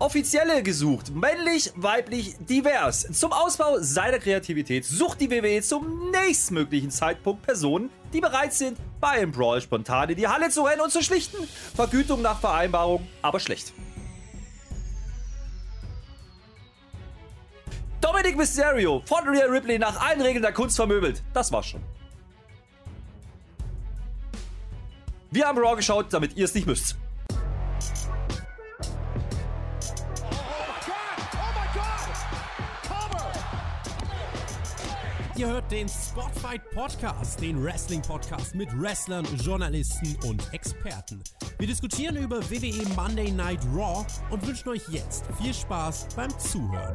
Offizielle gesucht. Männlich, weiblich, divers. Zum Ausbau seiner Kreativität sucht die WWE zum nächstmöglichen Zeitpunkt Personen, die bereit sind, bei einem Brawl spontan in die Halle zu rennen und zu schlichten. Vergütung nach Vereinbarung, aber schlecht. Dominic Mysterio von Rhea Ripley nach allen Regeln der Kunst vermöbelt. Das war's schon. Wir haben Raw geschaut, damit ihr es nicht müsst. Ihr hört den Spotfight Podcast, den Wrestling Podcast mit Wrestlern, Journalisten und Experten. Wir diskutieren über WWE Monday Night Raw und wünschen euch jetzt viel Spaß beim Zuhören.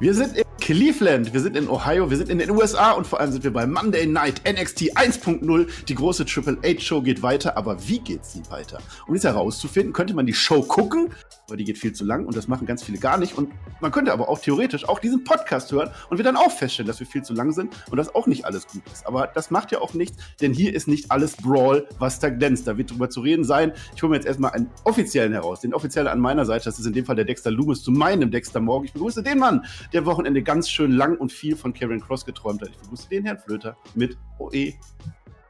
Wir sind in Cleveland, wir sind in Ohio, wir sind in den USA und vor allem sind wir bei Monday Night NXT 1.0. Die große Triple H Show geht weiter, aber wie geht sie weiter? Um dies herauszufinden, könnte man die Show gucken aber die geht viel zu lang und das machen ganz viele gar nicht. Und man könnte aber auch theoretisch auch diesen Podcast hören und wir dann auch feststellen, dass wir viel zu lang sind und dass auch nicht alles gut ist. Aber das macht ja auch nichts, denn hier ist nicht alles Brawl, was da glänzt. Da wird drüber zu reden sein. Ich hole mir jetzt erstmal einen offiziellen heraus. Den offiziellen an meiner Seite, das ist in dem Fall der Dexter Loomis zu meinem Dexter Morgen. Ich begrüße den Mann, der Wochenende ganz schön lang und viel von Karen Cross geträumt hat. Ich begrüße den Herrn Flöter mit OE.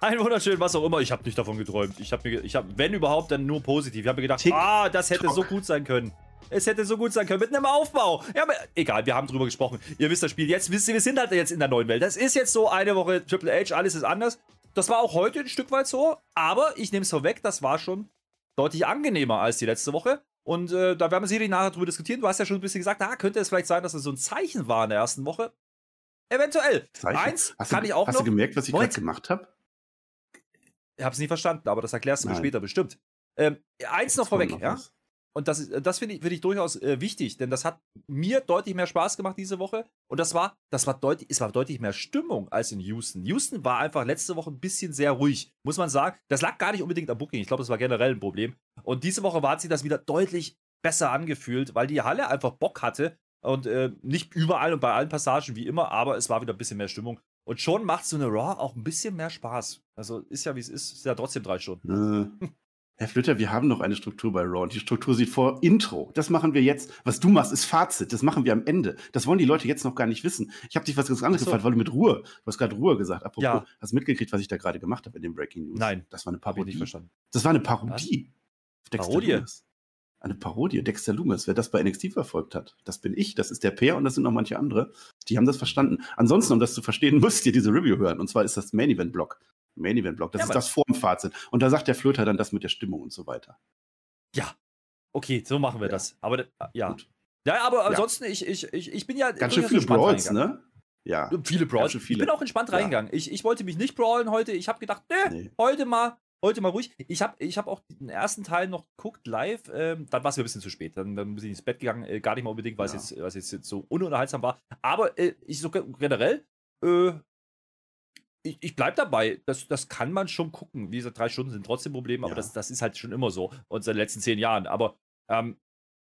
Ein wunderschön, was auch immer. Ich habe nicht davon geträumt. Ich habe mir, ich habe, wenn überhaupt, dann nur positiv. Ich habe mir gedacht, Tick, ah, das hätte Tock. so gut sein können. Es hätte so gut sein können mit einem Aufbau. Ja, aber egal, wir haben drüber gesprochen. Ihr wisst das Spiel. Jetzt wisst ihr, wir sind halt jetzt in der neuen Welt. Das ist jetzt so eine Woche Triple H, alles ist anders. Das war auch heute ein Stück weit so, aber ich nehme es vorweg, das war schon deutlich angenehmer als die letzte Woche. Und äh, da werden wir sicherlich nachher drüber diskutieren. Du hast ja schon ein bisschen gesagt, da könnte es vielleicht sein, dass es so ein Zeichen war in der ersten Woche. Eventuell. Zeichen? Eins hast kann du, ich auch hast noch. Hast du gemerkt, was ich gerade gemacht habe? Ich habe es nie verstanden, aber das erklärst du mir später bestimmt. Ähm, eins noch vorweg, noch ja? Was. Und das, das finde ich, find ich durchaus äh, wichtig, denn das hat mir deutlich mehr Spaß gemacht diese Woche. Und das war, das war deutlich, es war deutlich mehr Stimmung als in Houston. Houston war einfach letzte Woche ein bisschen sehr ruhig, muss man sagen. Das lag gar nicht unbedingt am Booking. Ich glaube, das war generell ein Problem. Und diese Woche war sich das wieder deutlich besser angefühlt, weil die Halle einfach Bock hatte. Und äh, nicht überall und bei allen Passagen wie immer, aber es war wieder ein bisschen mehr Stimmung. Und schon macht so eine Raw auch ein bisschen mehr Spaß. Also ist ja wie es ist, ist ja trotzdem drei Stunden. Äh, Herr Flütter, wir haben noch eine Struktur bei Raw. Und die Struktur sieht vor Intro. Das machen wir jetzt. Was du machst, ist Fazit. Das machen wir am Ende. Das wollen die Leute jetzt noch gar nicht wissen. Ich habe dich was ganz anderes so. gefragt, weil du mit Ruhe, du hast gerade Ruhe gesagt. Apropos, ja. hast du mitgekriegt, was ich da gerade gemacht habe in dem Breaking News? Nein. Das war eine Parodie. verstanden. Das war eine Parodie. Parodie? Eine Parodie. Dexter Loomis. Wer das bei NXT verfolgt hat, das bin ich, das ist der Peer und das sind noch manche andere. Die haben das verstanden. Ansonsten, um das zu verstehen, müsst ihr diese Review hören. Und zwar ist das Main Event Block. Main Event Block. Das ja, ist das Formfazit. Und da sagt der Flöter dann das mit der Stimmung und so weiter. Ja. Okay, so machen wir ja. das. Aber ja. Gut. Ja, aber ansonsten, ja. Ich, ich, ich, ich bin ja. Ganz schön viele Brawls, ne? Ja. Viele Brawls. Viele. Ich bin auch entspannt reingegangen. Ich, ich wollte mich nicht brawlen heute. Ich habe gedacht, nee, nee, heute mal. Heute mal ruhig. Ich habe ich hab auch den ersten Teil noch geguckt, live. Ähm, dann war es mir ein bisschen zu spät. Dann, dann bin ich ins Bett gegangen. Äh, gar nicht mal unbedingt, weil es jetzt, jetzt, jetzt so ununterhaltsam war. Aber äh, ich so generell, äh, ich, ich bleibe dabei, das, das kann man schon gucken. Wie gesagt, drei Stunden sind trotzdem Probleme, aber das, das ist halt schon immer so. Und seit den letzten zehn Jahren. Aber ähm,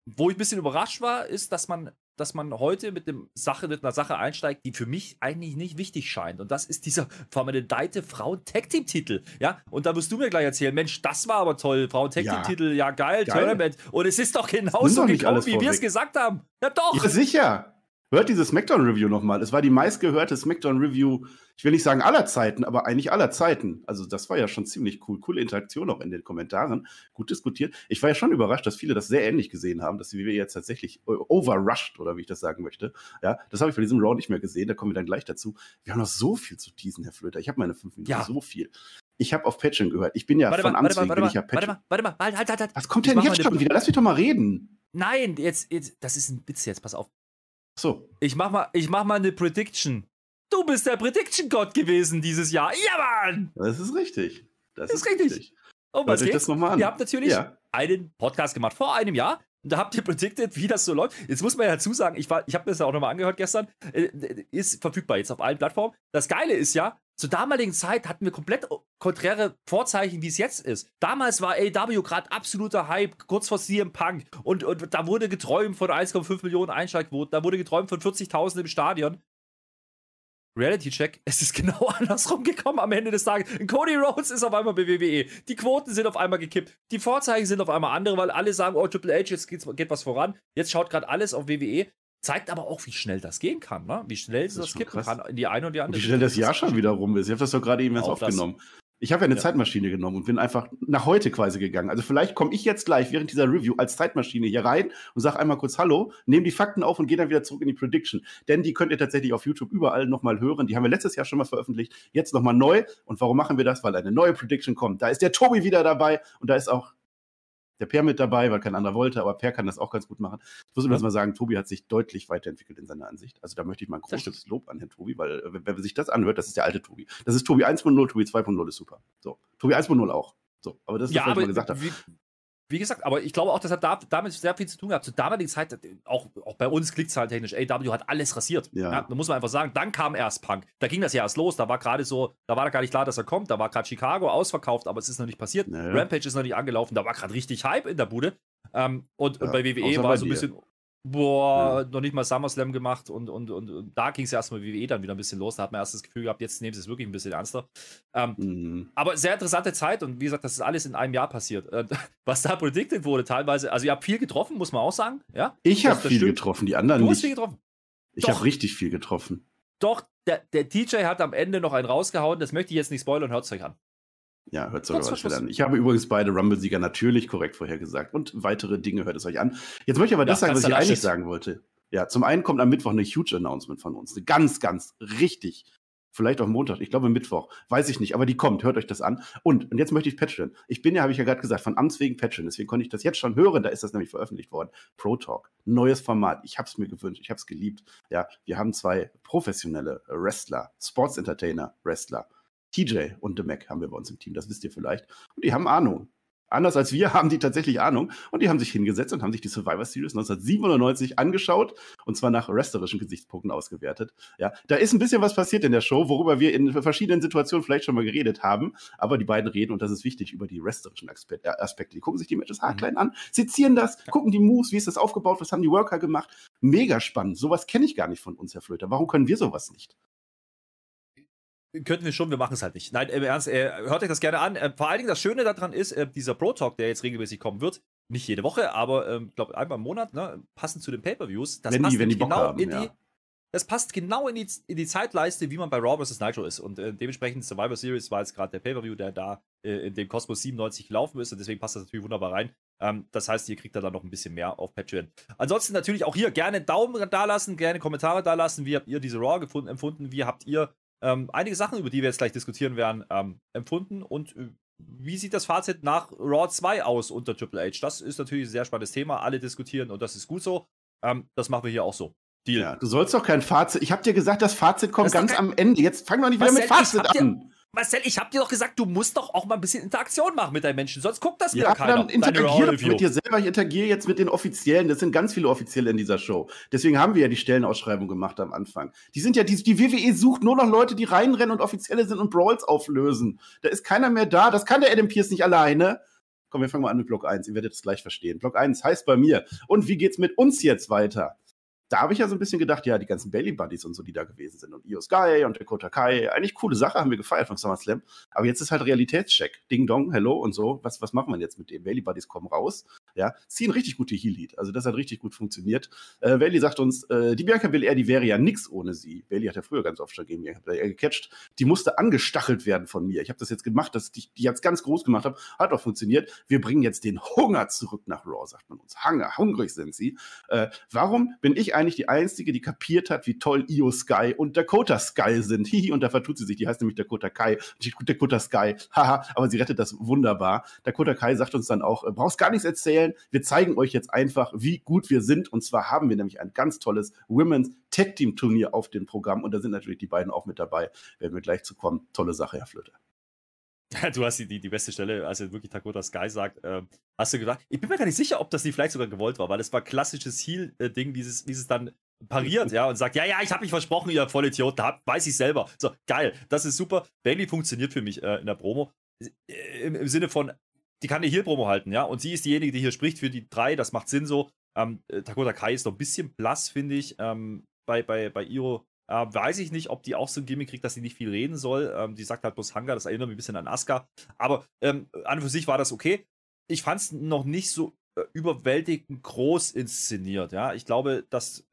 wo ich ein bisschen überrascht war, ist, dass man, dass man heute mit, dem Sache, mit einer Sache einsteigt, die für mich eigentlich nicht wichtig scheint. Und das ist dieser vermeintete Frauen-Tag-Team-Titel. Ja, und da musst du mir gleich erzählen, Mensch, das war aber toll. Frauen-Tag-Team-Titel, ja. ja, geil, geil, Tournament. Und es ist doch genauso gekommen, wie wir es gesagt haben. Ja, doch. Ja, sicher. Hört diese Smackdown-Review nochmal. Es war die meistgehörte Smackdown-Review, ich will nicht sagen aller Zeiten, aber eigentlich aller Zeiten. Also das war ja schon ziemlich cool. Coole Interaktion auch in den Kommentaren. Gut diskutiert. Ich war ja schon überrascht, dass viele das sehr ähnlich gesehen haben, dass die WWE jetzt tatsächlich overrushed, oder wie ich das sagen möchte. Ja, das habe ich von diesem Raw nicht mehr gesehen. Da kommen wir dann gleich dazu. Wir haben noch so viel zu teasen, Herr Flöter. Ich habe meine fünf Minuten, ja. so viel. Ich habe auf Patchen gehört. Ich bin ja warte von Amts wegen, bin ich ja Patchen. Warte mal, warte mal, halt, halt, halt. halt. Was kommt denn jetzt schon wieder? Lass mich doch mal reden. Nein, jetzt, jetzt, das ist ein Witz jetzt, pass auf. So. Ich mach mal, ich mach mal eine Prediction. Du bist der Prediction-Gott gewesen dieses Jahr. Ja, Mann! Das ist richtig. Das, das ist richtig. richtig. Und was geht's? das nochmal an. Ihr habt natürlich ja. einen Podcast gemacht vor einem Jahr. Da habt ihr predicted, wie das so läuft. Jetzt muss man ja dazu sagen, ich, ich habe mir das ja auch nochmal angehört gestern. Äh, ist verfügbar jetzt auf allen Plattformen. Das Geile ist ja, zur damaligen Zeit hatten wir komplett konträre Vorzeichen, wie es jetzt ist. Damals war AW gerade absoluter Hype, kurz vor CM Punk. Und, und da wurde geträumt von 1,5 Millionen Einschaltquoten, da wurde geträumt von 40.000 im Stadion. Reality-Check, es ist genau andersrum gekommen am Ende des Tages. Cody Rhodes ist auf einmal bei WWE. Die Quoten sind auf einmal gekippt. Die Vorzeichen sind auf einmal andere, weil alle sagen, oh, Triple H, jetzt geht was voran. Jetzt schaut gerade alles auf WWE. Zeigt aber auch, wie schnell das gehen kann, ne? wie schnell das, das kippen krass. kann in die eine und die andere. Wie schnell das Jahr schon wieder rum ist. Ich habe das doch gerade eben erst aufgenommen. Ich habe ja eine ja. Zeitmaschine genommen und bin einfach nach heute quasi gegangen. Also vielleicht komme ich jetzt gleich während dieser Review als Zeitmaschine hier rein und sage einmal kurz Hallo, nehme die Fakten auf und gehe dann wieder zurück in die Prediction. Denn die könnt ihr tatsächlich auf YouTube überall nochmal hören. Die haben wir letztes Jahr schon mal veröffentlicht, jetzt nochmal neu. Und warum machen wir das? Weil eine neue Prediction kommt. Da ist der Tobi wieder dabei und da ist auch der Per mit dabei, weil kein anderer wollte, aber Per kann das auch ganz gut machen. Ich muss übrigens mal sagen, Tobi hat sich deutlich weiterentwickelt in seiner Ansicht. Also da möchte ich mal ein großes Lob an Herrn Tobi, weil äh, wenn, wenn sich das anhört, das ist der alte Tobi. Das ist Tobi 1.0, Tobi 2.0 ist super. So, Tobi 1.0 auch. So, aber das ist ja, was ich mal gesagt habe. Wie gesagt, aber ich glaube auch, das hat da, damit sehr viel zu tun gehabt. Zur damaligen Zeit, auch, auch bei uns klickzahlentechnisch, AW hat alles rasiert. Ja. ja. da muss man einfach sagen. Dann kam erst Punk. Da ging das ja erst los. Da war gerade so, da war da gar nicht klar, dass er kommt. Da war gerade Chicago ausverkauft, aber es ist noch nicht passiert. Naja. Rampage ist noch nicht angelaufen. Da war gerade richtig Hype in der Bude. Ähm, und, ja, und, bei WWE war so ein bisschen, boah, ja. noch nicht mal SummerSlam gemacht und, und, und, und da ging es erstmal WWE dann wieder ein bisschen los. Da hat man erst das Gefühl gehabt, jetzt nehmen sie es wirklich ein bisschen ernster. Ähm, mhm. Aber sehr interessante Zeit und wie gesagt, das ist alles in einem Jahr passiert. Äh, was da predicted wurde, teilweise, also ihr habt viel getroffen, muss man auch sagen. Ja? Ich habe viel stimmt. getroffen, die anderen du nicht. Du hast viel getroffen. Ich habe richtig viel getroffen. Doch, der, der TJ hat am Ende noch einen rausgehauen, das möchte ich jetzt nicht spoilern, hört es euch an. Ja, hört es euch an. Ich habe übrigens beide Rumble-Sieger natürlich korrekt vorhergesagt und weitere Dinge hört es euch an. Jetzt möchte ich aber das ja, sagen, was ich eigentlich sagen wollte. Ja, zum einen kommt am Mittwoch eine huge Announcement von uns. Eine ganz, ganz richtig. Vielleicht auch Montag, ich glaube Mittwoch. Weiß ich nicht, aber die kommt. Hört euch das an. Und, und jetzt möchte ich patchen. Ich bin ja, habe ich ja gerade gesagt, von Amts wegen patchen. Deswegen konnte ich das jetzt schon hören. Da ist das nämlich veröffentlicht worden. Pro Talk. Neues Format. Ich habe es mir gewünscht. Ich habe es geliebt. Ja, wir haben zwei professionelle Wrestler, Sports Entertainer Wrestler TJ und The Mac haben wir bei uns im Team, das wisst ihr vielleicht. Und die haben Ahnung. Anders als wir haben die tatsächlich Ahnung und die haben sich hingesetzt und haben sich die Survivor Series 1997 angeschaut und zwar nach wrestlerischen Gesichtspunkten ausgewertet. Ja, da ist ein bisschen was passiert in der Show, worüber wir in verschiedenen Situationen vielleicht schon mal geredet haben, aber die beiden reden und das ist wichtig über die wrestlerischen äh, Aspekte. Die gucken sich die Matches haarklein an, sezieren das, gucken die Moves, wie ist das aufgebaut, was haben die Worker gemacht. Mega spannend. Sowas kenne ich gar nicht von uns, Herr Flöter. Warum können wir sowas nicht? Könnten wir schon, wir machen es halt nicht. Nein, im Ernst, äh, hört euch das gerne an. Äh, vor allen Dingen das Schöne daran ist, äh, dieser Pro Talk, der jetzt regelmäßig kommen wird, nicht jede Woche, aber ich ähm, glaube einmal im Monat, ne, passend zu den Pay-Per-Views. Das wenn passt die, wenn die genau haben, in die, das passt genau in die, in die Zeitleiste, wie man bei Raw vs. Nitro ist. Und äh, dementsprechend Survivor Series war jetzt gerade der Pay-Per-View, der da äh, in dem Kosmos 97 gelaufen ist. Und deswegen passt das natürlich wunderbar rein. Ähm, das heißt, ihr kriegt da dann noch ein bisschen mehr auf Patreon. Ansonsten natürlich auch hier gerne Daumen da lassen, gerne Kommentare da lassen. Wie habt ihr diese Raw gefunden, empfunden? Wie habt ihr ähm, einige Sachen, über die wir jetzt gleich diskutieren werden, ähm, empfunden. Und äh, wie sieht das Fazit nach Raw 2 aus unter Triple H? Das ist natürlich ein sehr spannendes Thema. Alle diskutieren und das ist gut so. Ähm, das machen wir hier auch so. Deal. Ja, du sollst doch kein Fazit. Ich habe dir gesagt, das Fazit kommt das ganz am Ende. Jetzt fang doch nicht wieder mit Fazit an. Marcel, ich hab dir doch gesagt, du musst doch auch mal ein bisschen Interaktion machen mit deinen Menschen, sonst guckt das wieder ja, keiner. Dann interagier doch mit dir selber. Ich interagiere jetzt mit den Offiziellen. Das sind ganz viele Offizielle in dieser Show. Deswegen haben wir ja die Stellenausschreibung gemacht am Anfang. Die sind ja, die, die WWE sucht nur noch Leute, die reinrennen und Offizielle sind und Brawls auflösen. Da ist keiner mehr da. Das kann der Adam Pierce nicht alleine. Komm, wir fangen mal an mit Block 1. Ihr werdet es gleich verstehen. Block 1 heißt bei mir. Und wie geht's mit uns jetzt weiter? Da habe ich ja so ein bisschen gedacht, ja, die ganzen Bailey Buddies und so, die da gewesen sind und Io Sky und Dakota Kai, eigentlich coole Sache, haben wir gefeiert von SummerSlam. Aber jetzt ist halt Realitätscheck. Ding Dong, hello und so. Was, was machen wir jetzt mit dem? Bailey Buddies kommen raus. Ja, ziehen richtig gute Heal-Lead. Also das hat richtig gut funktioniert. Äh, Bailey sagt uns, äh, die Bianca Belair, die wäre ja nix ohne sie. Bailey hat ja früher ganz oft schon gegen Bianca gecatcht. Die musste angestachelt werden von mir. Ich habe das jetzt gemacht, dass ich die jetzt ganz groß gemacht habe. Hat auch funktioniert. Wir bringen jetzt den Hunger zurück nach Raw, sagt man uns. Hunger, hungrig sind sie. Äh, warum bin ich eigentlich die Einzige, die kapiert hat, wie toll Io Sky und Dakota Sky sind? Hihi, und da vertut sie sich. Die heißt nämlich Dakota Kai. Dakota Sky. Haha, aber sie rettet das wunderbar. Dakota Kai sagt uns dann auch, äh, brauchst gar nichts erzählen erzählen. Wir zeigen euch jetzt einfach, wie gut wir sind. Und zwar haben wir nämlich ein ganz tolles Women's Tag Team Turnier auf dem Programm. Und da sind natürlich die beiden auch mit dabei. Werden wir gleich zu kommen. Tolle Sache, Herr Flöte. Du hast die, die, die beste Stelle, als er wirklich Dakota Sky sagt, äh, hast du gesagt, ich bin mir gar nicht sicher, ob das nicht vielleicht sogar gewollt war, weil es war klassisches Heal-Ding, dieses, dieses dann pariert, ja, und sagt, ja, ja, ich habe mich versprochen, ihr Vollidioten, habt, weiß ich selber. So, geil, das ist super. Bailey funktioniert für mich äh, in der Promo. Im, Im, Sinne von, die kann die Heal-Promo halten, ja. Und sie ist diejenige, die hier spricht für die drei. Das macht Sinn so. Ähm, äh, Dakota Kai ist noch ein bisschen blass, finde ich, ähm, bei, bei, bei Iro. Äh, weiß ich nicht, ob die auch so ein Gimmick kriegt, dass sie nicht viel reden soll. Ähm, die sagt halt bloß Hunger, das erinnert mich ein bisschen an Asuka. Aber ähm, an und für sich war das okay. Ich fand es noch nicht so äh, überwältigend groß inszeniert. Ja, ich glaube, dass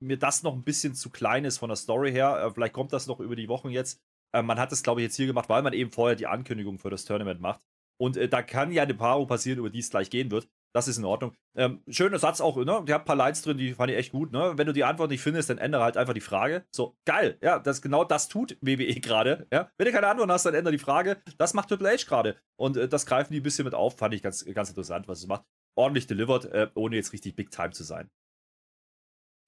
mir das noch ein bisschen zu klein ist von der Story her. Äh, vielleicht kommt das noch über die Wochen jetzt. Äh, man hat das, glaube ich, jetzt hier gemacht, weil man eben vorher die Ankündigung für das Tournament macht. Und äh, da kann ja eine Paarung passieren, über die es gleich gehen wird. Das ist in Ordnung. Ähm, schöner Satz auch, ne? Die hat ein paar Lines drin, die fand ich echt gut, ne? Wenn du die Antwort nicht findest, dann ändere halt einfach die Frage. So, geil, ja, das genau das tut WWE gerade, ja? Wenn du keine Antwort hast, dann ändere die Frage. Das macht Triple H gerade. Und äh, das greifen die ein bisschen mit auf, fand ich ganz, ganz interessant, was es macht. Ordentlich delivered, äh, ohne jetzt richtig Big Time zu sein.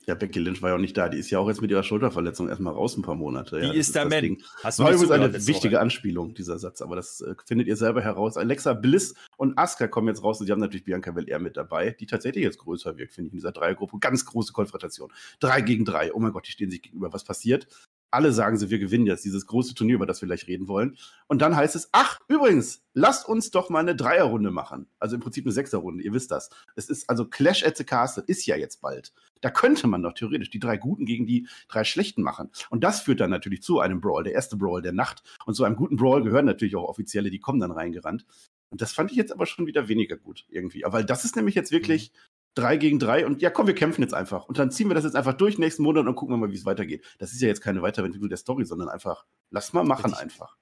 Ja, Becky Lynch war ja auch nicht da. Die ist ja auch jetzt mit ihrer Schulterverletzung erstmal raus ein paar Monate. Die ja, ist der Man. Das war übrigens eine wichtige Woche. Anspielung, dieser Satz, aber das äh, findet ihr selber heraus. Alexa Bliss und Asuka kommen jetzt raus und die haben natürlich Bianca Belair mit dabei, die tatsächlich jetzt größer wirkt, finde ich, in dieser Dreiergruppe. Ganz große Konfrontation. Drei gegen drei. Oh mein Gott, die stehen sich gegenüber. Was passiert? Alle sagen sie, wir gewinnen jetzt dieses große Turnier, über das wir gleich reden wollen. Und dann heißt es, ach, übrigens, lasst uns doch mal eine Dreierrunde machen. Also im Prinzip eine Sechserrunde, ihr wisst das. Es ist also Clash at the Castle, ist ja jetzt bald. Da könnte man doch theoretisch die drei Guten gegen die drei Schlechten machen. Und das führt dann natürlich zu einem Brawl, der erste Brawl der Nacht. Und zu einem guten Brawl gehören natürlich auch Offizielle, die kommen dann reingerannt. Und das fand ich jetzt aber schon wieder weniger gut irgendwie. Weil das ist nämlich jetzt wirklich mhm drei gegen drei und ja, komm, wir kämpfen jetzt einfach. Und dann ziehen wir das jetzt einfach durch nächsten Monat und gucken wir mal, wie es weitergeht. Das ist ja jetzt keine Weiterentwicklung der Story, sondern einfach, lass mal machen Richtig. einfach.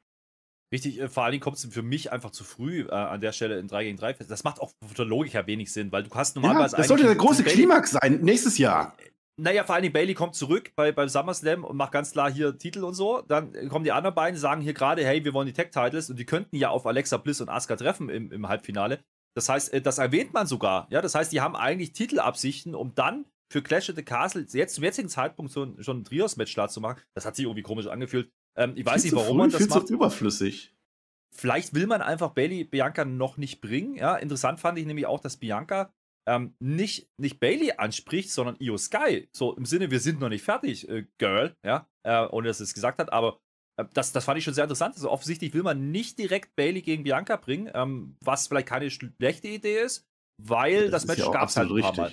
Richtig, äh, vor allen Dingen kommt es für mich einfach zu früh äh, an der Stelle in 3 gegen 3 fest. Das macht auch von der Logik her wenig Sinn, weil du hast normalerweise. Ja, das sollte der große Klimax sein, nächstes Jahr. Äh, naja, vor allen Dingen Bailey kommt zurück bei, beim SummerSlam und macht ganz klar hier Titel und so. Dann kommen die anderen beiden, sagen hier gerade, hey, wir wollen die Tech-Titles und die könnten ja auf Alexa Bliss und Asuka treffen im, im Halbfinale. Das heißt, äh, das erwähnt man sogar. Ja, das heißt, die haben eigentlich Titelabsichten, um dann für Clash of the Castle jetzt zum jetzigen Zeitpunkt so ein, schon ein Trios-Match Start zu machen. Das hat sich irgendwie komisch angefühlt. Ähm, ich weiß nicht, warum früh, man das macht. Überflüssig. Vielleicht will man einfach Bailey Bianca noch nicht bringen. Ja, interessant fand ich nämlich auch, dass Bianca ähm, nicht, nicht Bailey anspricht, sondern Io Sky. So im Sinne, wir sind noch nicht fertig, äh, Girl, ja, äh, ohne dass es gesagt hat, aber das, das fand ich schon sehr interessant. Also offensichtlich will man nicht direkt Bailey gegen Bianca bringen, ähm, was vielleicht keine schlechte Idee ist, weil das, das Match ja gab es halt ein richtig. Mal.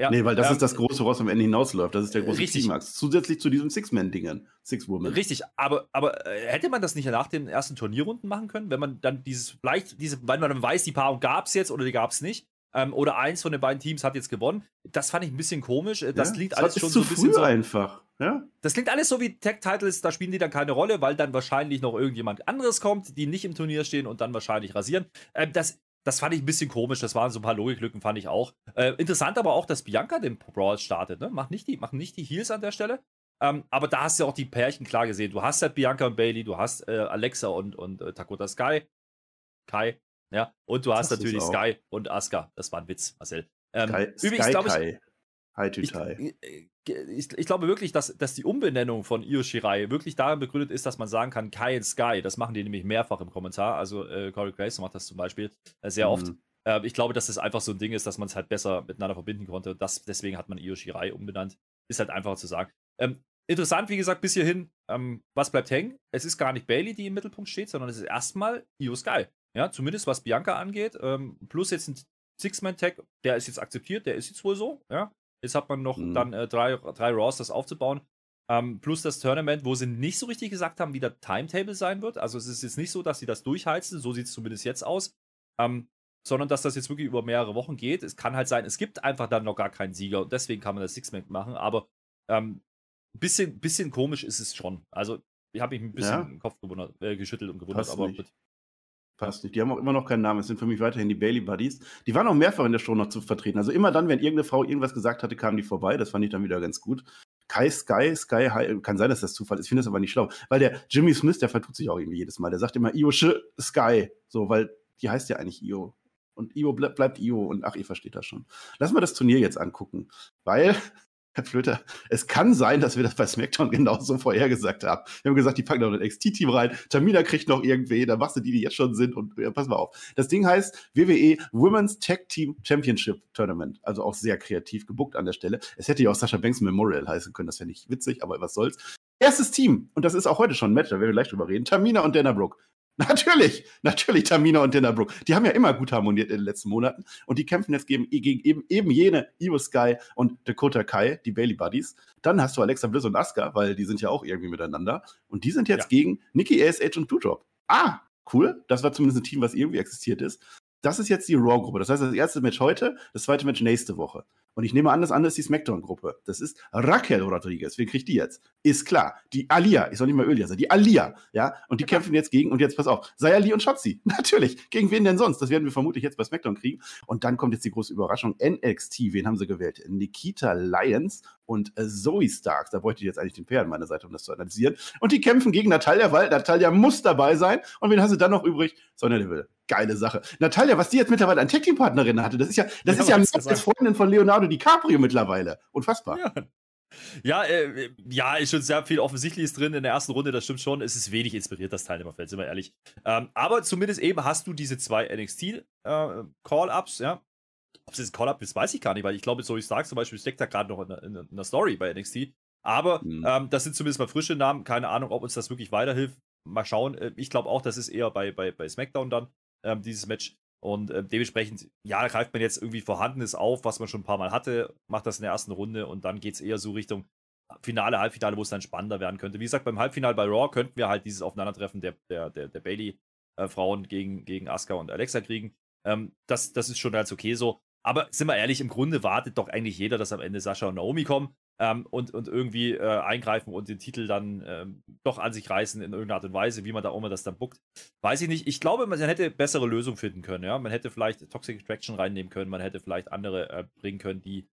Ja, nee, weil das ähm, ist das Große, was am Ende hinausläuft. Das ist der große richtig. Climax. Zusätzlich zu diesen Six-Man-Dingern. Six-Woman. Richtig, aber, aber äh, hätte man das nicht nach den ersten Turnierrunden machen können, wenn man dann dieses, vielleicht, diese, weil man dann weiß, die Paarung gab es jetzt oder die gab es nicht, ähm, oder eins von den beiden Teams hat jetzt gewonnen. Das fand ich ein bisschen komisch. Äh, das ja, klingt alles schon so ein bisschen so einfach. Ja? Das klingt alles so wie Tech-Titles, da spielen die dann keine Rolle, weil dann wahrscheinlich noch irgendjemand anderes kommt, die nicht im Turnier stehen und dann wahrscheinlich rasieren. Ähm, das, das fand ich ein bisschen komisch, das waren so ein paar Logiklücken, fand ich auch. Äh, interessant aber auch, dass Bianca den Brawl startet, ne? Macht nicht die, machen nicht die Heels an der Stelle. Ähm, aber da hast du auch die Pärchen klar gesehen. Du hast halt Bianca und Bailey, du hast äh, Alexa und, und äh, Dakota Sky. Kai. Ja, und du hast natürlich Sky und Asuka. Das war ein Witz, Marcel. Ähm, Sky, übrigens glaube ich. Hi to ich, ich, glaube wirklich, dass, dass die Umbenennung von Io Shirai wirklich darin begründet ist, dass man sagen kann, Kai und Sky. Das machen die nämlich mehrfach im Kommentar. Also äh, Corey Grace macht das zum Beispiel äh, sehr mhm. oft. Äh, ich glaube, dass das einfach so ein Ding ist, dass man es halt besser miteinander verbinden konnte. Das, deswegen hat man Io Shirai umbenannt. Ist halt einfacher zu sagen. Ähm, interessant, wie gesagt, bis hierhin, ähm, was bleibt hängen? Es ist gar nicht Bailey, die im Mittelpunkt steht, sondern es ist erstmal Io Sky. Ja, zumindest was Bianca angeht. Ähm, plus jetzt ein Six-Man-Tag, der ist jetzt akzeptiert, der ist jetzt wohl so. Ja, Jetzt hat man noch mhm. dann äh, drei, drei Rosters aufzubauen. Ähm, plus das Tournament, wo sie nicht so richtig gesagt haben, wie der Timetable sein wird. Also es ist jetzt nicht so, dass sie das durchheizen, so sieht es zumindest jetzt aus. Ähm, sondern dass das jetzt wirklich über mehrere Wochen geht. Es kann halt sein, es gibt einfach dann noch gar keinen Sieger und deswegen kann man das Six-Man machen. Aber ähm, bisschen, bisschen komisch ist es schon. Also ich habe mich ein bisschen ja? im Kopf gewundert, äh, geschüttelt und gewundert, Passt aber nicht. Passt nicht. Die haben auch immer noch keinen Namen. Es sind für mich weiterhin die Bailey Buddies. Die waren auch mehrfach in der Show noch zu vertreten. Also immer dann, wenn irgendeine Frau irgendwas gesagt hatte, kamen die vorbei. Das fand ich dann wieder ganz gut. Kai Sky, Sky, kann sein, dass das Zufall ist. Ich finde das aber nicht schlau. Weil der Jimmy Smith, der vertut sich auch irgendwie jedes Mal. Der sagt immer Io Sky. So, weil die heißt ja eigentlich Io. Und Io bleibt Io. Und ach, ihr versteht das schon. Lass mal das Turnier jetzt angucken. Weil Herr Flöter, es kann sein, dass wir das bei SmackDown genauso vorhergesagt haben. Wir haben gesagt, die packen noch ein XT-Team rein, Tamina kriegt noch irgendwie, dann machst du die, die jetzt schon sind und ja, pass mal auf. Das Ding heißt WWE Women's Tag Team Championship Tournament. Also auch sehr kreativ gebuckt an der Stelle. Es hätte ja auch Sasha Banks Memorial heißen können, das wäre nicht witzig, aber was soll's. Erstes Team, und das ist auch heute schon ein Match, da werden wir gleich drüber reden. Tamina und Dana Brooke. Natürlich, natürlich Tamina und Dinner Brooke. Die haben ja immer gut harmoniert in den letzten Monaten und die kämpfen jetzt gegen, gegen eben, eben jene Io Sky und Dakota Kai, die Bailey Buddies. Dann hast du Alexa Bliss und Asuka, weil die sind ja auch irgendwie miteinander. Und die sind jetzt ja. gegen Nikki ASH und Doudrop. Ah, cool. Das war zumindest ein Team, was irgendwie existiert ist. Das ist jetzt die Raw-Gruppe. Das heißt, das erste Match heute, das zweite Match nächste Woche. Und ich nehme an, das andere ist die SmackDown-Gruppe. Das ist Raquel Rodriguez. Wen kriegt die jetzt? Ist klar. Die Alia. Ich soll nicht mal Ölia sagen. Die Alia. Ja. Und die kämpfen jetzt gegen, und jetzt pass auf, Sayali und Shotzi. Natürlich. Gegen wen denn sonst? Das werden wir vermutlich jetzt bei SmackDown kriegen. Und dann kommt jetzt die große Überraschung. NXT. Wen haben sie gewählt? Nikita Lyons und äh, Zoe Starks. Da bräuchte ich jetzt eigentlich den Pär an meiner Seite, um das zu analysieren. Und die kämpfen gegen Natalia, weil Natalia muss dabei sein. Und wen hast du dann noch übrig? Sonja Deville geile Sache. Natalia, was die jetzt mittlerweile an Tag Team Partnerin hatte, das ist ja, das ja, ist ja eine Freundin von Leonardo DiCaprio mittlerweile. Unfassbar. Ja. Ja, äh, ja, ist schon sehr viel Offensichtliches drin in der ersten Runde, das stimmt schon. Es ist wenig inspiriert, das Teilnehmerfeld, sind wir ehrlich. Ähm, aber zumindest eben hast du diese zwei NXT-Call-Ups, äh, ja. Ob es jetzt ein Call-Up ist, weiß ich gar nicht, weil ich glaube, so wie Stark zum Beispiel steckt da gerade noch in, in, in, einer Story bei NXT. Aber mhm. ähm, das sind zumindest mal frische Namen. Keine Ahnung, ob uns das wirklich weiterhilft. Mal schauen. Äh, ich glaube auch, das ist eher bei, bei, bei SmackDown dann ähm, dieses Match. Und äh, dementsprechend, ja, greift man jetzt irgendwie Vorhandenes auf, was man schon ein paar Mal hatte, macht das in der ersten Runde und dann geht es eher so Richtung Finale, Halbfinale, wo es dann spannender werden könnte. Wie gesagt, beim Halbfinale bei Raw könnten wir halt dieses Aufeinandertreffen der, der, der, der Bailey-Frauen äh, gegen, gegen Asuka und Alexa kriegen. Ähm, das, das ist schon ganz okay so. Aber sind wir ehrlich, im Grunde wartet doch eigentlich jeder, dass am Ende Sascha und Naomi kommen ähm, und, und irgendwie äh, eingreifen und den Titel dann ähm, doch an sich reißen in irgendeiner Art und Weise, wie man da auch immer das dann buckt. Weiß ich nicht. Ich glaube, man hätte bessere Lösungen finden können. Ja? Man hätte vielleicht Toxic Attraction reinnehmen können, man hätte vielleicht andere äh, bringen können, die,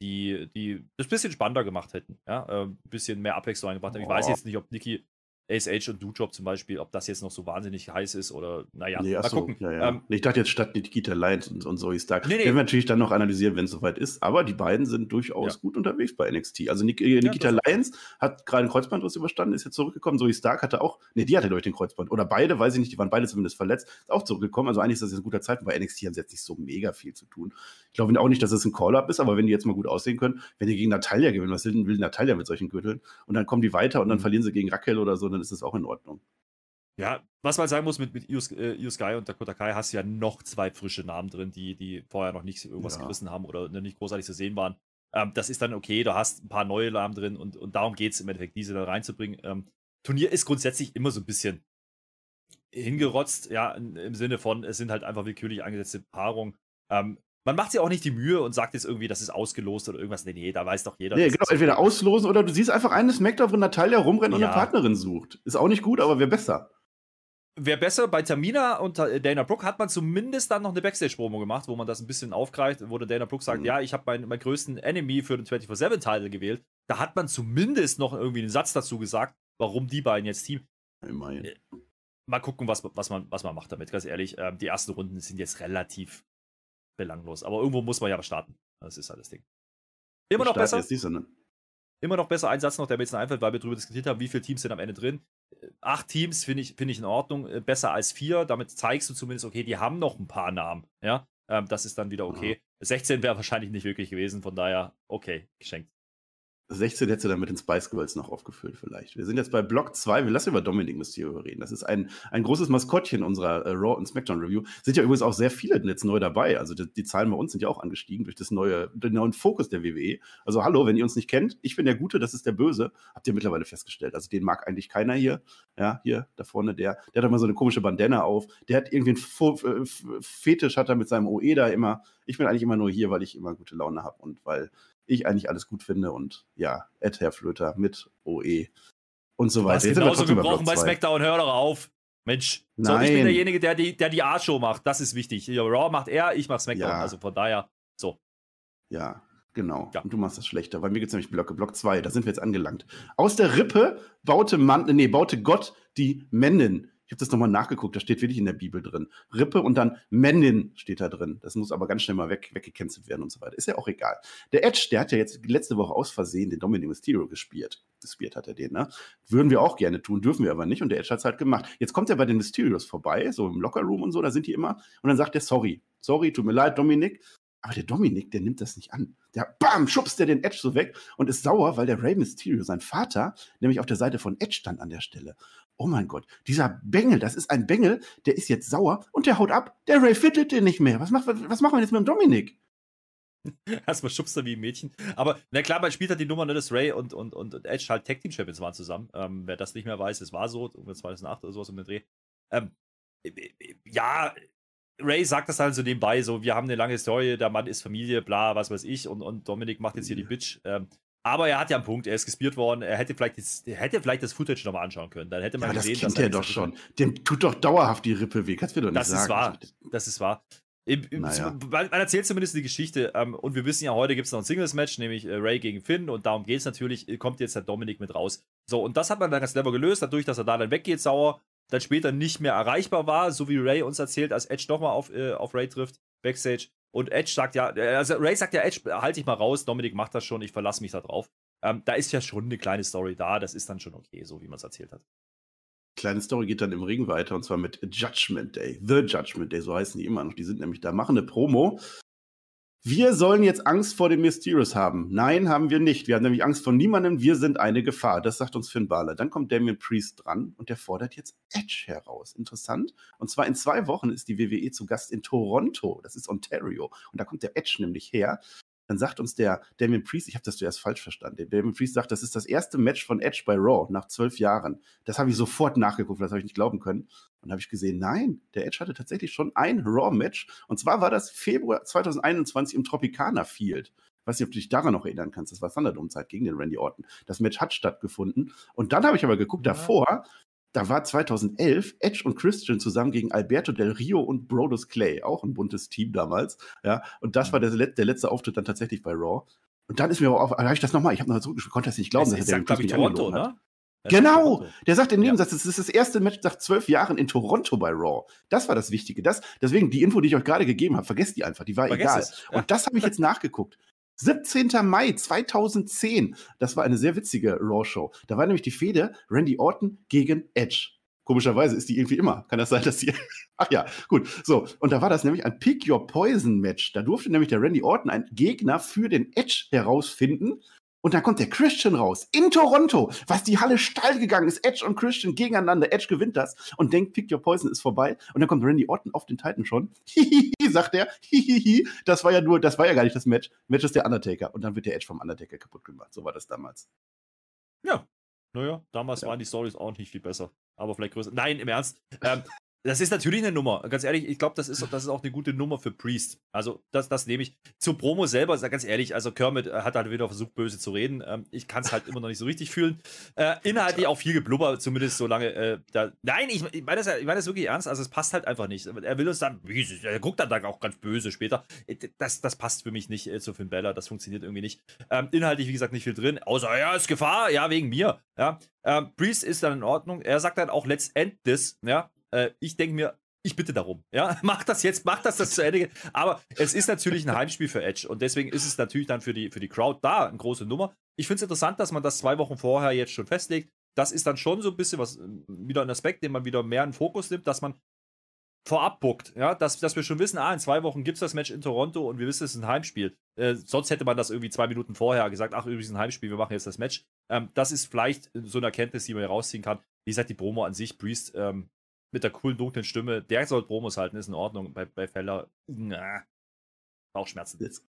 die, die das ein bisschen spannender gemacht hätten. Ja? Ein bisschen mehr Abwechslung eingebracht hätten. Ich weiß jetzt nicht, ob Niki Ace Age und Doodrop zum Beispiel, ob das jetzt noch so wahnsinnig heiß ist oder naja, nee, mal so, gucken. Ja, ja. Ähm, ich dachte jetzt statt Nikita Lions und, und Zoe Stark. Nee, nee. Werden wir natürlich dann noch analysieren, wenn es soweit ist, aber die beiden sind durchaus ja. gut unterwegs bei NXT. Also Nik äh, Nikita Lions hat gerade ein Kreuzbandriss überstanden, ist jetzt zurückgekommen. Zoe Stark hatte auch, nee, die hatte durch den Kreuzband. Oder beide, weiß ich nicht, die waren beide zumindest verletzt, ist auch zurückgekommen. Also eigentlich ist das jetzt ein guter Zeitpunkt. Bei NXT haben sie jetzt nicht so mega viel zu tun. Ich glaube auch nicht, dass es ein Call-Up ist, aber wenn die jetzt mal gut aussehen können, wenn die gegen Natalia gewinnen, was will, will Natalia mit solchen Gürteln? Und dann kommen die weiter und dann mhm. verlieren sie gegen Raquel oder so, dann ist das auch in Ordnung. Ja, was man sagen muss, mit, mit Io, äh, Sky und Dakota Kai hast du ja noch zwei frische Namen drin, die, die vorher noch nicht irgendwas ja. gerissen haben oder nicht großartig zu sehen waren. Ähm, das ist dann okay, du hast ein paar neue Namen drin und, und darum geht es im Endeffekt, diese da reinzubringen. Ähm, Turnier ist grundsätzlich immer so ein bisschen hingerotzt, ja, im Sinne von, es sind halt einfach willkürlich angesetzte Paarungen. Ähm, man macht sich auch nicht die Mühe und sagt jetzt irgendwie, das ist ausgelost oder irgendwas. Nee, nee, da weiß doch jeder. Nee, genau, entweder auslosen oder du siehst einfach eine Smackdown, wo Natalia rumrennt ja. und eine Partnerin sucht. Ist auch nicht gut, aber wäre besser. Wäre besser, bei Tamina und Dana Brooke hat man zumindest dann noch eine Backstage-Promo gemacht, wo man das ein bisschen aufgreift, wo der Dana Brooke sagt, mhm. ja, ich habe meinen, meinen größten Enemy für den 24-7-Title gewählt. Da hat man zumindest noch irgendwie einen Satz dazu gesagt, warum die beiden jetzt Team. Immerhin. Äh, mal gucken, was, was, man, was man macht damit, ganz ehrlich. Ähm, die ersten Runden sind jetzt relativ belanglos. Aber irgendwo muss man ja starten. Das ist halt das Ding. Immer noch besser. Diese, ne? Immer noch besser. Ein Satz noch, der mir jetzt noch einfällt, weil wir darüber diskutiert haben, wie viele Teams sind am Ende drin. Acht Teams finde ich, find ich in Ordnung. Äh, besser als vier. Damit zeigst du zumindest, okay, die haben noch ein paar Namen. Ja, ähm, das ist dann wieder okay. Ja. 16 wäre wahrscheinlich nicht wirklich gewesen. Von daher, okay, geschenkt. 16 hätte dann mit den Spice Girls noch aufgefüllt vielleicht. Wir sind jetzt bei Block 2. Wir lassen über Dominic Mysterio reden. Das ist ein, ein großes Maskottchen unserer äh, Raw und SmackDown Review. Sind ja übrigens auch sehr viele jetzt neu dabei. Also die, die, Zahlen bei uns sind ja auch angestiegen durch das neue, den neuen Fokus der WWE. Also hallo, wenn ihr uns nicht kennt, ich bin der Gute, das ist der Böse. Habt ihr mittlerweile festgestellt. Also den mag eigentlich keiner hier. Ja, hier, da vorne, der, der hat immer so eine komische Bandana auf. Der hat irgendwie einen Fetisch, hat er mit seinem OE da immer. Ich bin eigentlich immer nur hier, weil ich immer gute Laune habe und weil ich eigentlich alles gut finde und ja, Ed Herr Flöter mit OE und so weiter. Jetzt genauso gebrochen bei SmackDown, hör doch auf. Mensch, so, ich bin derjenige, der die, der die A-Show macht. Das ist wichtig. Raw macht er, ich mach SmackDown. Ja. Also von daher, so. Ja, genau. Ja. Und du machst das schlechter. Bei mir gibt es nämlich Blöcke. Block 2, da sind wir jetzt angelangt. Aus der Rippe baute man, nee, baute Gott die ich habe das nochmal nachgeguckt, da steht wirklich in der Bibel drin. Rippe und dann Männin steht da drin. Das muss aber ganz schnell mal weg, weggecancelt werden und so weiter. Ist ja auch egal. Der Edge, der hat ja jetzt letzte Woche aus Versehen den Dominic Mysterio gespielt. Gespielt hat er den, ne? Würden wir auch gerne tun, dürfen wir aber nicht. Und der Edge hat es halt gemacht. Jetzt kommt er bei den Mysterios vorbei, so im Lockerroom und so, da sind die immer. Und dann sagt er, sorry, sorry, tut mir leid, Dominik. Aber der Dominik, der nimmt das nicht an. Der, bam, schubst der den Edge so weg und ist sauer, weil der Rey Mysterio, sein Vater, nämlich auf der Seite von Edge stand an der Stelle. Oh mein Gott, dieser Bengel, das ist ein Bengel, der ist jetzt sauer und der haut ab. Der Ray fittet den nicht mehr. Was, macht, was machen wir jetzt mit dem Dominik? Erstmal schubst er wie ein Mädchen. Aber na klar, man spielt halt die Nummer, ne, dass Ray und, und, und Edge halt Tag Team Champions waren zusammen. Ähm, wer das nicht mehr weiß, es war so, 2008 oder sowas um den Dreh. Ähm, ja, Ray sagt das halt so nebenbei, so, wir haben eine lange Story, der Mann ist Familie, bla, was weiß ich, und, und Dominik macht jetzt hier die Bitch. Ähm, aber er hat ja einen Punkt, er ist gespiert worden, er hätte vielleicht das, hätte vielleicht das Footage nochmal anschauen können. Dann hätte man ja, gesehen, das kennt dass er doch schon. Dem tut doch dauerhaft die Rippe weh, kannst du doch nicht das sagen. Ist wahr. Das ist wahr. Im, im, naja. Man erzählt zumindest die Geschichte. Ähm, und wir wissen ja, heute gibt es noch ein Singles-Match, nämlich äh, Ray gegen Finn. Und darum geht es natürlich, äh, kommt jetzt der Dominik mit raus. So, und das hat man dann ganz clever gelöst, dadurch, dass er da dann weggeht, sauer, dann später nicht mehr erreichbar war, so wie Ray uns erzählt, als Edge nochmal auf, äh, auf Ray trifft, Backstage. Und Edge sagt ja, äh, also Ray sagt ja, Edge, halt dich mal raus, Dominik macht das schon, ich verlasse mich da drauf. Ähm, da ist ja schon eine kleine Story da, das ist dann schon okay, so wie man es erzählt hat. Kleine Story geht dann im Ring weiter und zwar mit Judgment Day. The Judgment Day, so heißen die immer noch. Die sind nämlich da, machen eine Promo. Wir sollen jetzt Angst vor dem Mysterious haben. Nein, haben wir nicht. Wir haben nämlich Angst vor niemandem. Wir sind eine Gefahr. Das sagt uns Finn Balor. Dann kommt Damien Priest dran und der fordert jetzt Edge heraus. Interessant. Und zwar in zwei Wochen ist die WWE zu Gast in Toronto. Das ist Ontario. Und da kommt der Edge nämlich her dann sagt uns der Damien Priest, ich habe das zuerst falsch verstanden, der Damien Priest sagt, das ist das erste Match von Edge bei Raw nach zwölf Jahren. Das habe ich sofort nachgeguckt, das habe ich nicht glauben können. Und habe ich gesehen, nein, der Edge hatte tatsächlich schon ein Raw-Match. Und zwar war das Februar 2021 im Tropicana Field. Ich weiß nicht, ob du dich daran noch erinnern kannst. Das war Thunderdome-Zeit gegen den Randy Orton. Das Match hat stattgefunden. Und dann habe ich aber geguckt, ja. davor da war 2011 Edge und Christian zusammen gegen Alberto Del Rio und Brodus Clay, auch ein buntes Team damals. Ja, und das war der, der letzte Auftritt dann tatsächlich bei Raw. Und dann ist mir aber auf, da habe ich das nochmal, ich habe noch zurückgeschrieben, ich konnte das nicht glauben, das dass er den Chris nicht Toronto, ne? Genau, der sagt im Nebensatz, das ist das erste Match nach zwölf Jahren in Toronto bei Raw. Das war das Wichtige. Das, deswegen, die Info, die ich euch gerade gegeben habe, vergesst die einfach, die war Vergesst egal. Ja. Und das habe ich jetzt nachgeguckt. 17. Mai 2010. Das war eine sehr witzige Raw-Show. Da war nämlich die Fehde Randy Orton gegen Edge. Komischerweise ist die irgendwie immer. Kann das sein, dass sie. Ach ja, gut. So, und da war das nämlich ein Pick Your Poison Match. Da durfte nämlich der Randy Orton einen Gegner für den Edge herausfinden. Und dann kommt der Christian raus in Toronto, was die Halle steil gegangen ist. Edge und Christian gegeneinander. Edge gewinnt das und denkt, Pick Your Poison ist vorbei. Und dann kommt Randy Orton auf den Titan schon. Hihihi, sagt er. Hihihi, das war ja nur, das war ja gar nicht das Match. Match ist der Undertaker. Und dann wird der Edge vom Undertaker kaputt gemacht. So war das damals. Ja. Naja, damals ja. waren die Stories auch nicht viel besser. Aber vielleicht größer. Nein, im Ernst. Ähm, das ist natürlich eine Nummer. Ganz ehrlich, ich glaube, das ist, das ist auch eine gute Nummer für Priest. Also, das, das nehme ich. Zur Promo selber, ganz ehrlich, also Kermit äh, hat halt wieder versucht, böse zu reden. Ähm, ich kann es halt immer noch nicht so richtig fühlen. Äh, inhaltlich auch viel Geblubber, zumindest so lange. Äh, da, nein, ich, ich meine das, ich mein das wirklich ernst. Also, es passt halt einfach nicht. Er will uns dann, er guckt dann, dann auch ganz böse später. Äh, das, das passt für mich nicht zu Finn Bella. Das funktioniert irgendwie nicht. Ähm, inhaltlich, wie gesagt, nicht viel drin. Außer, ja, ist Gefahr, ja, wegen mir. Ja. Ähm, Priest ist dann in Ordnung. Er sagt dann auch letztendlich, ja, äh, ich denke mir, ich bitte darum. Ja, mach das jetzt, mach das, das zu Ende. Aber es ist natürlich ein Heimspiel für Edge und deswegen ist es natürlich dann für die, für die Crowd da eine große Nummer. Ich finde es interessant, dass man das zwei Wochen vorher jetzt schon festlegt. Das ist dann schon so ein bisschen was, wieder ein Aspekt, den man wieder mehr in Fokus nimmt, dass man vorab buckt, ja, dass, dass wir schon wissen, ah, in zwei Wochen gibt es das Match in Toronto und wir wissen, es ist ein Heimspiel. Äh, sonst hätte man das irgendwie zwei Minuten vorher gesagt, ach, übrigens ein Heimspiel, wir machen jetzt das Match. Ähm, das ist vielleicht so eine Erkenntnis, die man hier rausziehen kann. Wie gesagt, die Promo an sich, Priest, ähm, mit der coolen, dunklen Stimme, der soll Promos halten, ist in Ordnung. Bei, bei Feller, na, Bauchschmerzen. Jetzt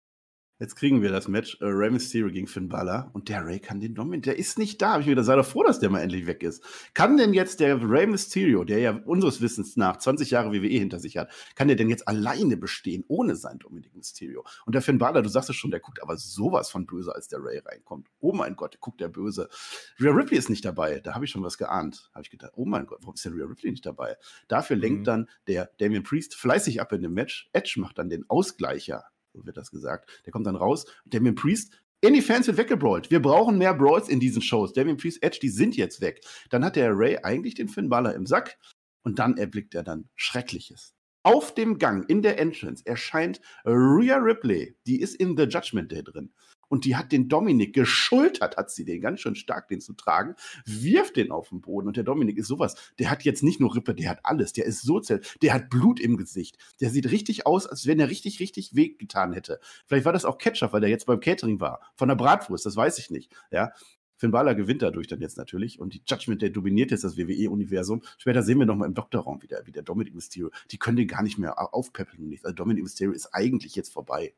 Jetzt kriegen wir das Match äh, Rey Mysterio gegen Finn Balor und der Ray kann den dominieren. Der ist nicht da. Hab ich mir gedacht, sei doch froh, dass der mal endlich weg ist. Kann denn jetzt der Rey Mysterio, der ja unseres Wissens nach 20 Jahre WWE hinter sich hat, kann der denn jetzt alleine bestehen, ohne sein Dominic Mysterio? Und der Finn Balor, du sagst es schon, der guckt aber sowas von böse, als der Ray reinkommt. Oh mein Gott, der guckt der böse. Rhea Ripley ist nicht dabei. Da habe ich schon was geahnt. Habe ich gedacht, oh mein Gott, warum ist der Rhea Ripley nicht dabei? Dafür lenkt mhm. dann der Damien Priest fleißig ab in dem Match. Edge macht dann den Ausgleicher wird das gesagt. Der kommt dann raus. Damien Priest in die Fans wird weggebrawlt. Wir brauchen mehr Brawls in diesen Shows. Damien Priest, Edge, die sind jetzt weg. Dann hat der Ray eigentlich den Finn Balor im Sack und dann erblickt er dann Schreckliches. Auf dem Gang in der Entrance erscheint Rhea Ripley. Die ist in The Judgment Day drin und die hat den Dominik geschultert, hat sie den ganz schön stark, den zu tragen, wirft den auf den Boden und der Dominik ist sowas, der hat jetzt nicht nur Rippe, der hat alles, der ist so zelt, der hat Blut im Gesicht, der sieht richtig aus, als wenn er richtig, richtig Weg getan hätte. Vielleicht war das auch Ketchup, weil der jetzt beim Catering war, von der Bratwurst, das weiß ich nicht, ja. Finn Balor gewinnt dadurch dann jetzt natürlich und die Judgment Day dominiert jetzt das WWE-Universum. Später sehen wir nochmal im Doktorraum wieder, wie der Dominic Mysterio, die können den gar nicht mehr aufpeppeln. Nicht. Also Dominic Mysterio ist eigentlich jetzt vorbei.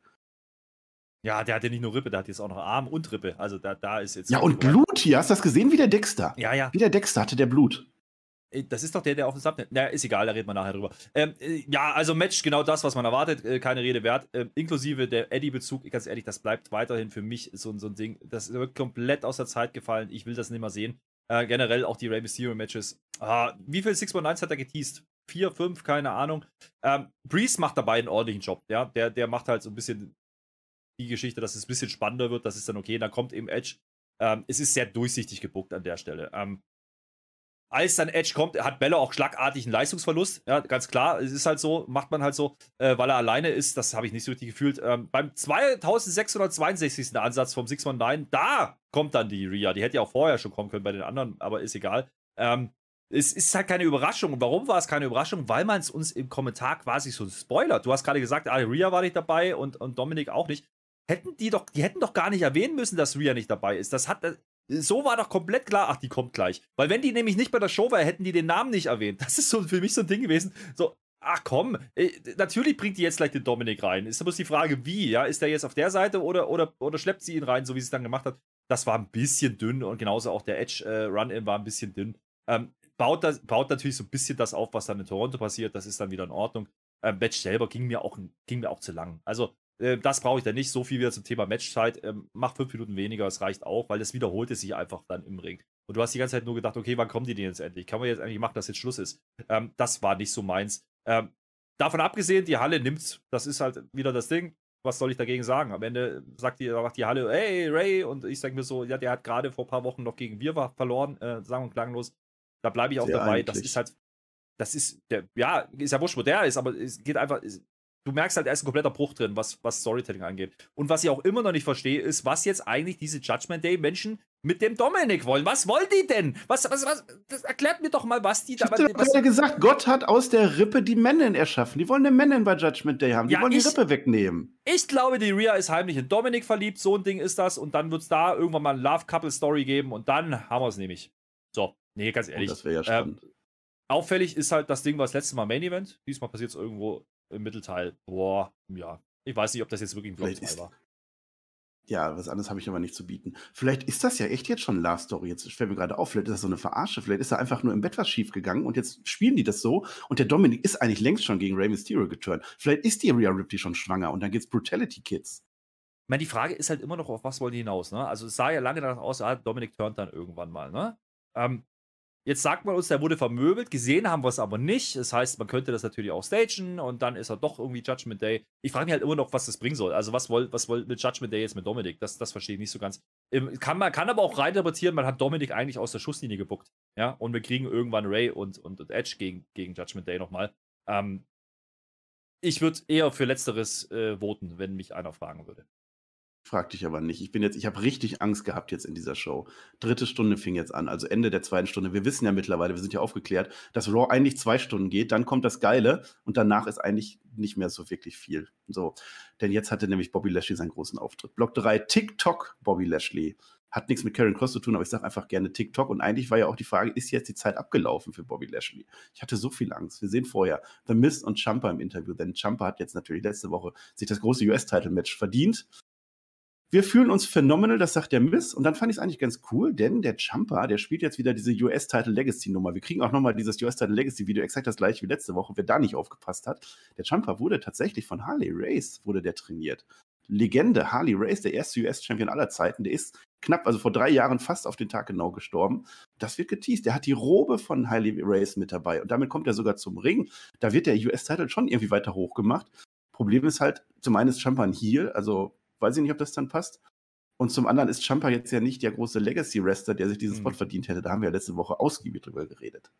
Ja, der hat ja nicht nur Rippe, der hat jetzt auch noch Arm und Rippe. Also da, da ist jetzt. Ja, und Blut hier, hast du das gesehen? Wie der Dexter. Ja, ja. Wie der Dexter hatte der Blut. Äh, das ist doch der, der auf dem Subnet. Na, ist egal, da reden wir nachher drüber. Ähm, äh, ja, also Match, genau das, was man erwartet, äh, keine Rede wert. Ähm, inklusive der Eddie-Bezug, ganz ehrlich, das bleibt weiterhin für mich so, so ein Ding. Das ist komplett aus der Zeit gefallen. Ich will das nicht mehr sehen. Äh, generell auch die Rey Mysterio-Matches. Ah, wie viel 619 hat er geteased? Vier, fünf, keine Ahnung. Ähm, Breeze macht dabei einen ordentlichen Job. Ja, der, der macht halt so ein bisschen die Geschichte, dass es ein bisschen spannender wird. Das ist dann okay. Dann kommt eben Edge. Ähm, es ist sehr durchsichtig gebuckt an der Stelle. Ähm, als dann Edge kommt, hat Bella auch schlagartig einen Leistungsverlust. Ja, ganz klar. Es ist halt so, macht man halt so, äh, weil er alleine ist. Das habe ich nicht so richtig gefühlt. Ähm, beim 2662. Ansatz vom 619, da kommt dann die Ria. Die hätte ja auch vorher schon kommen können bei den anderen, aber ist egal. Ähm, es ist halt keine Überraschung. Und warum war es keine Überraschung? Weil man es uns im Kommentar quasi so spoilert. Du hast gerade gesagt, ah, Ria war nicht dabei und, und Dominik auch nicht. Hätten die doch, die hätten doch gar nicht erwähnen müssen, dass Ria nicht dabei ist. Das hat, so war doch komplett klar, ach, die kommt gleich. Weil wenn die nämlich nicht bei der Show war, hätten die den Namen nicht erwähnt. Das ist so für mich so ein Ding gewesen. So, ach komm, äh, natürlich bringt die jetzt gleich den Dominik rein. Ist bloß die Frage, wie, ja? Ist der jetzt auf der Seite oder, oder, oder schleppt sie ihn rein, so wie sie es dann gemacht hat? Das war ein bisschen dünn und genauso auch der Edge-Run-In äh, war ein bisschen dünn. Ähm, baut, das, baut natürlich so ein bisschen das auf, was dann in Toronto passiert. Das ist dann wieder in Ordnung. Ähm, Match selber ging mir auch, ging mir auch zu lang. Also, äh, das brauche ich dann nicht. So viel wieder zum Thema Matchzeit. Ähm, mach fünf Minuten weniger, es reicht auch, weil das wiederholte sich einfach dann im Ring. Und du hast die ganze Zeit nur gedacht, okay, wann kommen die denn jetzt endlich? Kann man jetzt eigentlich machen, dass jetzt Schluss ist? Ähm, das war nicht so meins. Ähm, davon abgesehen, die Halle nimmt, das ist halt wieder das Ding. Was soll ich dagegen sagen? Am Ende sagt die, sagt die Halle, hey, Ray, und ich sage mir so, ja, der hat gerade vor ein paar Wochen noch gegen wir verloren, äh, sagen und klanglos. Da bleibe ich auch Sehr dabei. Eigentlich. Das ist halt, das ist, der, ja, ist ja wurscht, wo der ist, aber es geht einfach, du merkst halt, er ist ein kompletter Bruch drin, was, was Storytelling angeht. Und was ich auch immer noch nicht verstehe, ist, was jetzt eigentlich diese Judgment Day-Menschen mit dem Dominik wollen. Was wollen die denn? Was, was, was, das erklärt mir doch mal, was die da. Ich habe ja gesagt, Gott hat aus der Rippe die Männer erschaffen. Die wollen eine Männer bei Judgment Day haben. Die ja, wollen ich, die Rippe wegnehmen. Ich glaube, die Rhea ist heimlich in Dominik verliebt. So ein Ding ist das. Und dann wird es da irgendwann mal eine Love-Couple-Story geben. Und dann haben wir es nämlich. So, nee, ganz ehrlich. Oh, das wäre ja spannend. Ähm, auffällig ist halt das Ding, was letztes Mal Main Event. Diesmal passiert es irgendwo im Mittelteil. Boah, ja. Ich weiß nicht, ob das jetzt wirklich ein Block 2 war. Ja, was anderes habe ich aber nicht zu bieten. Vielleicht ist das ja echt jetzt schon Love Story. Jetzt fällt mir gerade auf, vielleicht ist das so eine Verarsche. Vielleicht ist da einfach nur im Bett was schief gegangen und jetzt spielen die das so. Und der Dominik ist eigentlich längst schon gegen Rey Mysterio geturnt. Vielleicht ist die Rhea Ripley schon schwanger und dann geht's Brutality Kids. Ich meine, die Frage ist halt immer noch, auf was wollen die hinaus, ne? Also es sah ja lange danach aus, ah, Dominik turnt dann irgendwann mal, ne? Ähm, Jetzt sagt man uns, der wurde vermöbelt. Gesehen haben wir es aber nicht. Das heißt, man könnte das natürlich auch stagen und dann ist er doch irgendwie Judgment Day. Ich frage mich halt immer noch, was das bringen soll. Also, was wollt was wollt mit Judgment Day jetzt mit Dominik? Das, das verstehe ich nicht so ganz. Kann, man kann aber auch rein interpretieren, man hat Dominik eigentlich aus der Schusslinie gebuckt. Ja, und wir kriegen irgendwann Ray und, und, und Edge gegen, gegen Judgment Day nochmal. Ähm, ich würde eher für Letzteres äh, voten, wenn mich einer fragen würde. Frag dich aber nicht. Ich bin jetzt, ich habe richtig Angst gehabt jetzt in dieser Show. Dritte Stunde fing jetzt an, also Ende der zweiten Stunde. Wir wissen ja mittlerweile, wir sind ja aufgeklärt, dass Raw eigentlich zwei Stunden geht, dann kommt das Geile und danach ist eigentlich nicht mehr so wirklich viel. So, denn jetzt hatte nämlich Bobby Lashley seinen großen Auftritt. Block 3, TikTok Bobby Lashley. Hat nichts mit Karen Cross zu tun, aber ich sage einfach gerne TikTok. Und eigentlich war ja auch die Frage, ist jetzt die Zeit abgelaufen für Bobby Lashley? Ich hatte so viel Angst. Wir sehen vorher The Mist und Champa im Interview, denn Champa hat jetzt natürlich letzte Woche sich das große US-Title-Match verdient wir fühlen uns phenomenal, das sagt der Miss. Und dann fand ich es eigentlich ganz cool, denn der Champa, der spielt jetzt wieder diese US-Title Legacy-Nummer. Wir kriegen auch nochmal dieses US-Title Legacy-Video, exakt das gleiche wie letzte Woche, wer da nicht aufgepasst hat. Der Champa wurde tatsächlich von Harley Race, wurde der trainiert. Legende, Harley Race, der erste US-Champion aller Zeiten, der ist knapp, also vor drei Jahren fast auf den Tag genau gestorben. Das wird geteased. Der hat die Robe von Harley Race mit dabei und damit kommt er sogar zum Ring. Da wird der US-Title schon irgendwie weiter hochgemacht. Problem ist halt, zum einen ist Champa ein Heel, also weiß ich nicht, ob das dann passt. Und zum anderen ist Champa jetzt ja nicht der große Legacy-Wrestler, der sich diesen Spot mhm. verdient hätte. Da haben wir ja letzte Woche ausgiebig drüber geredet.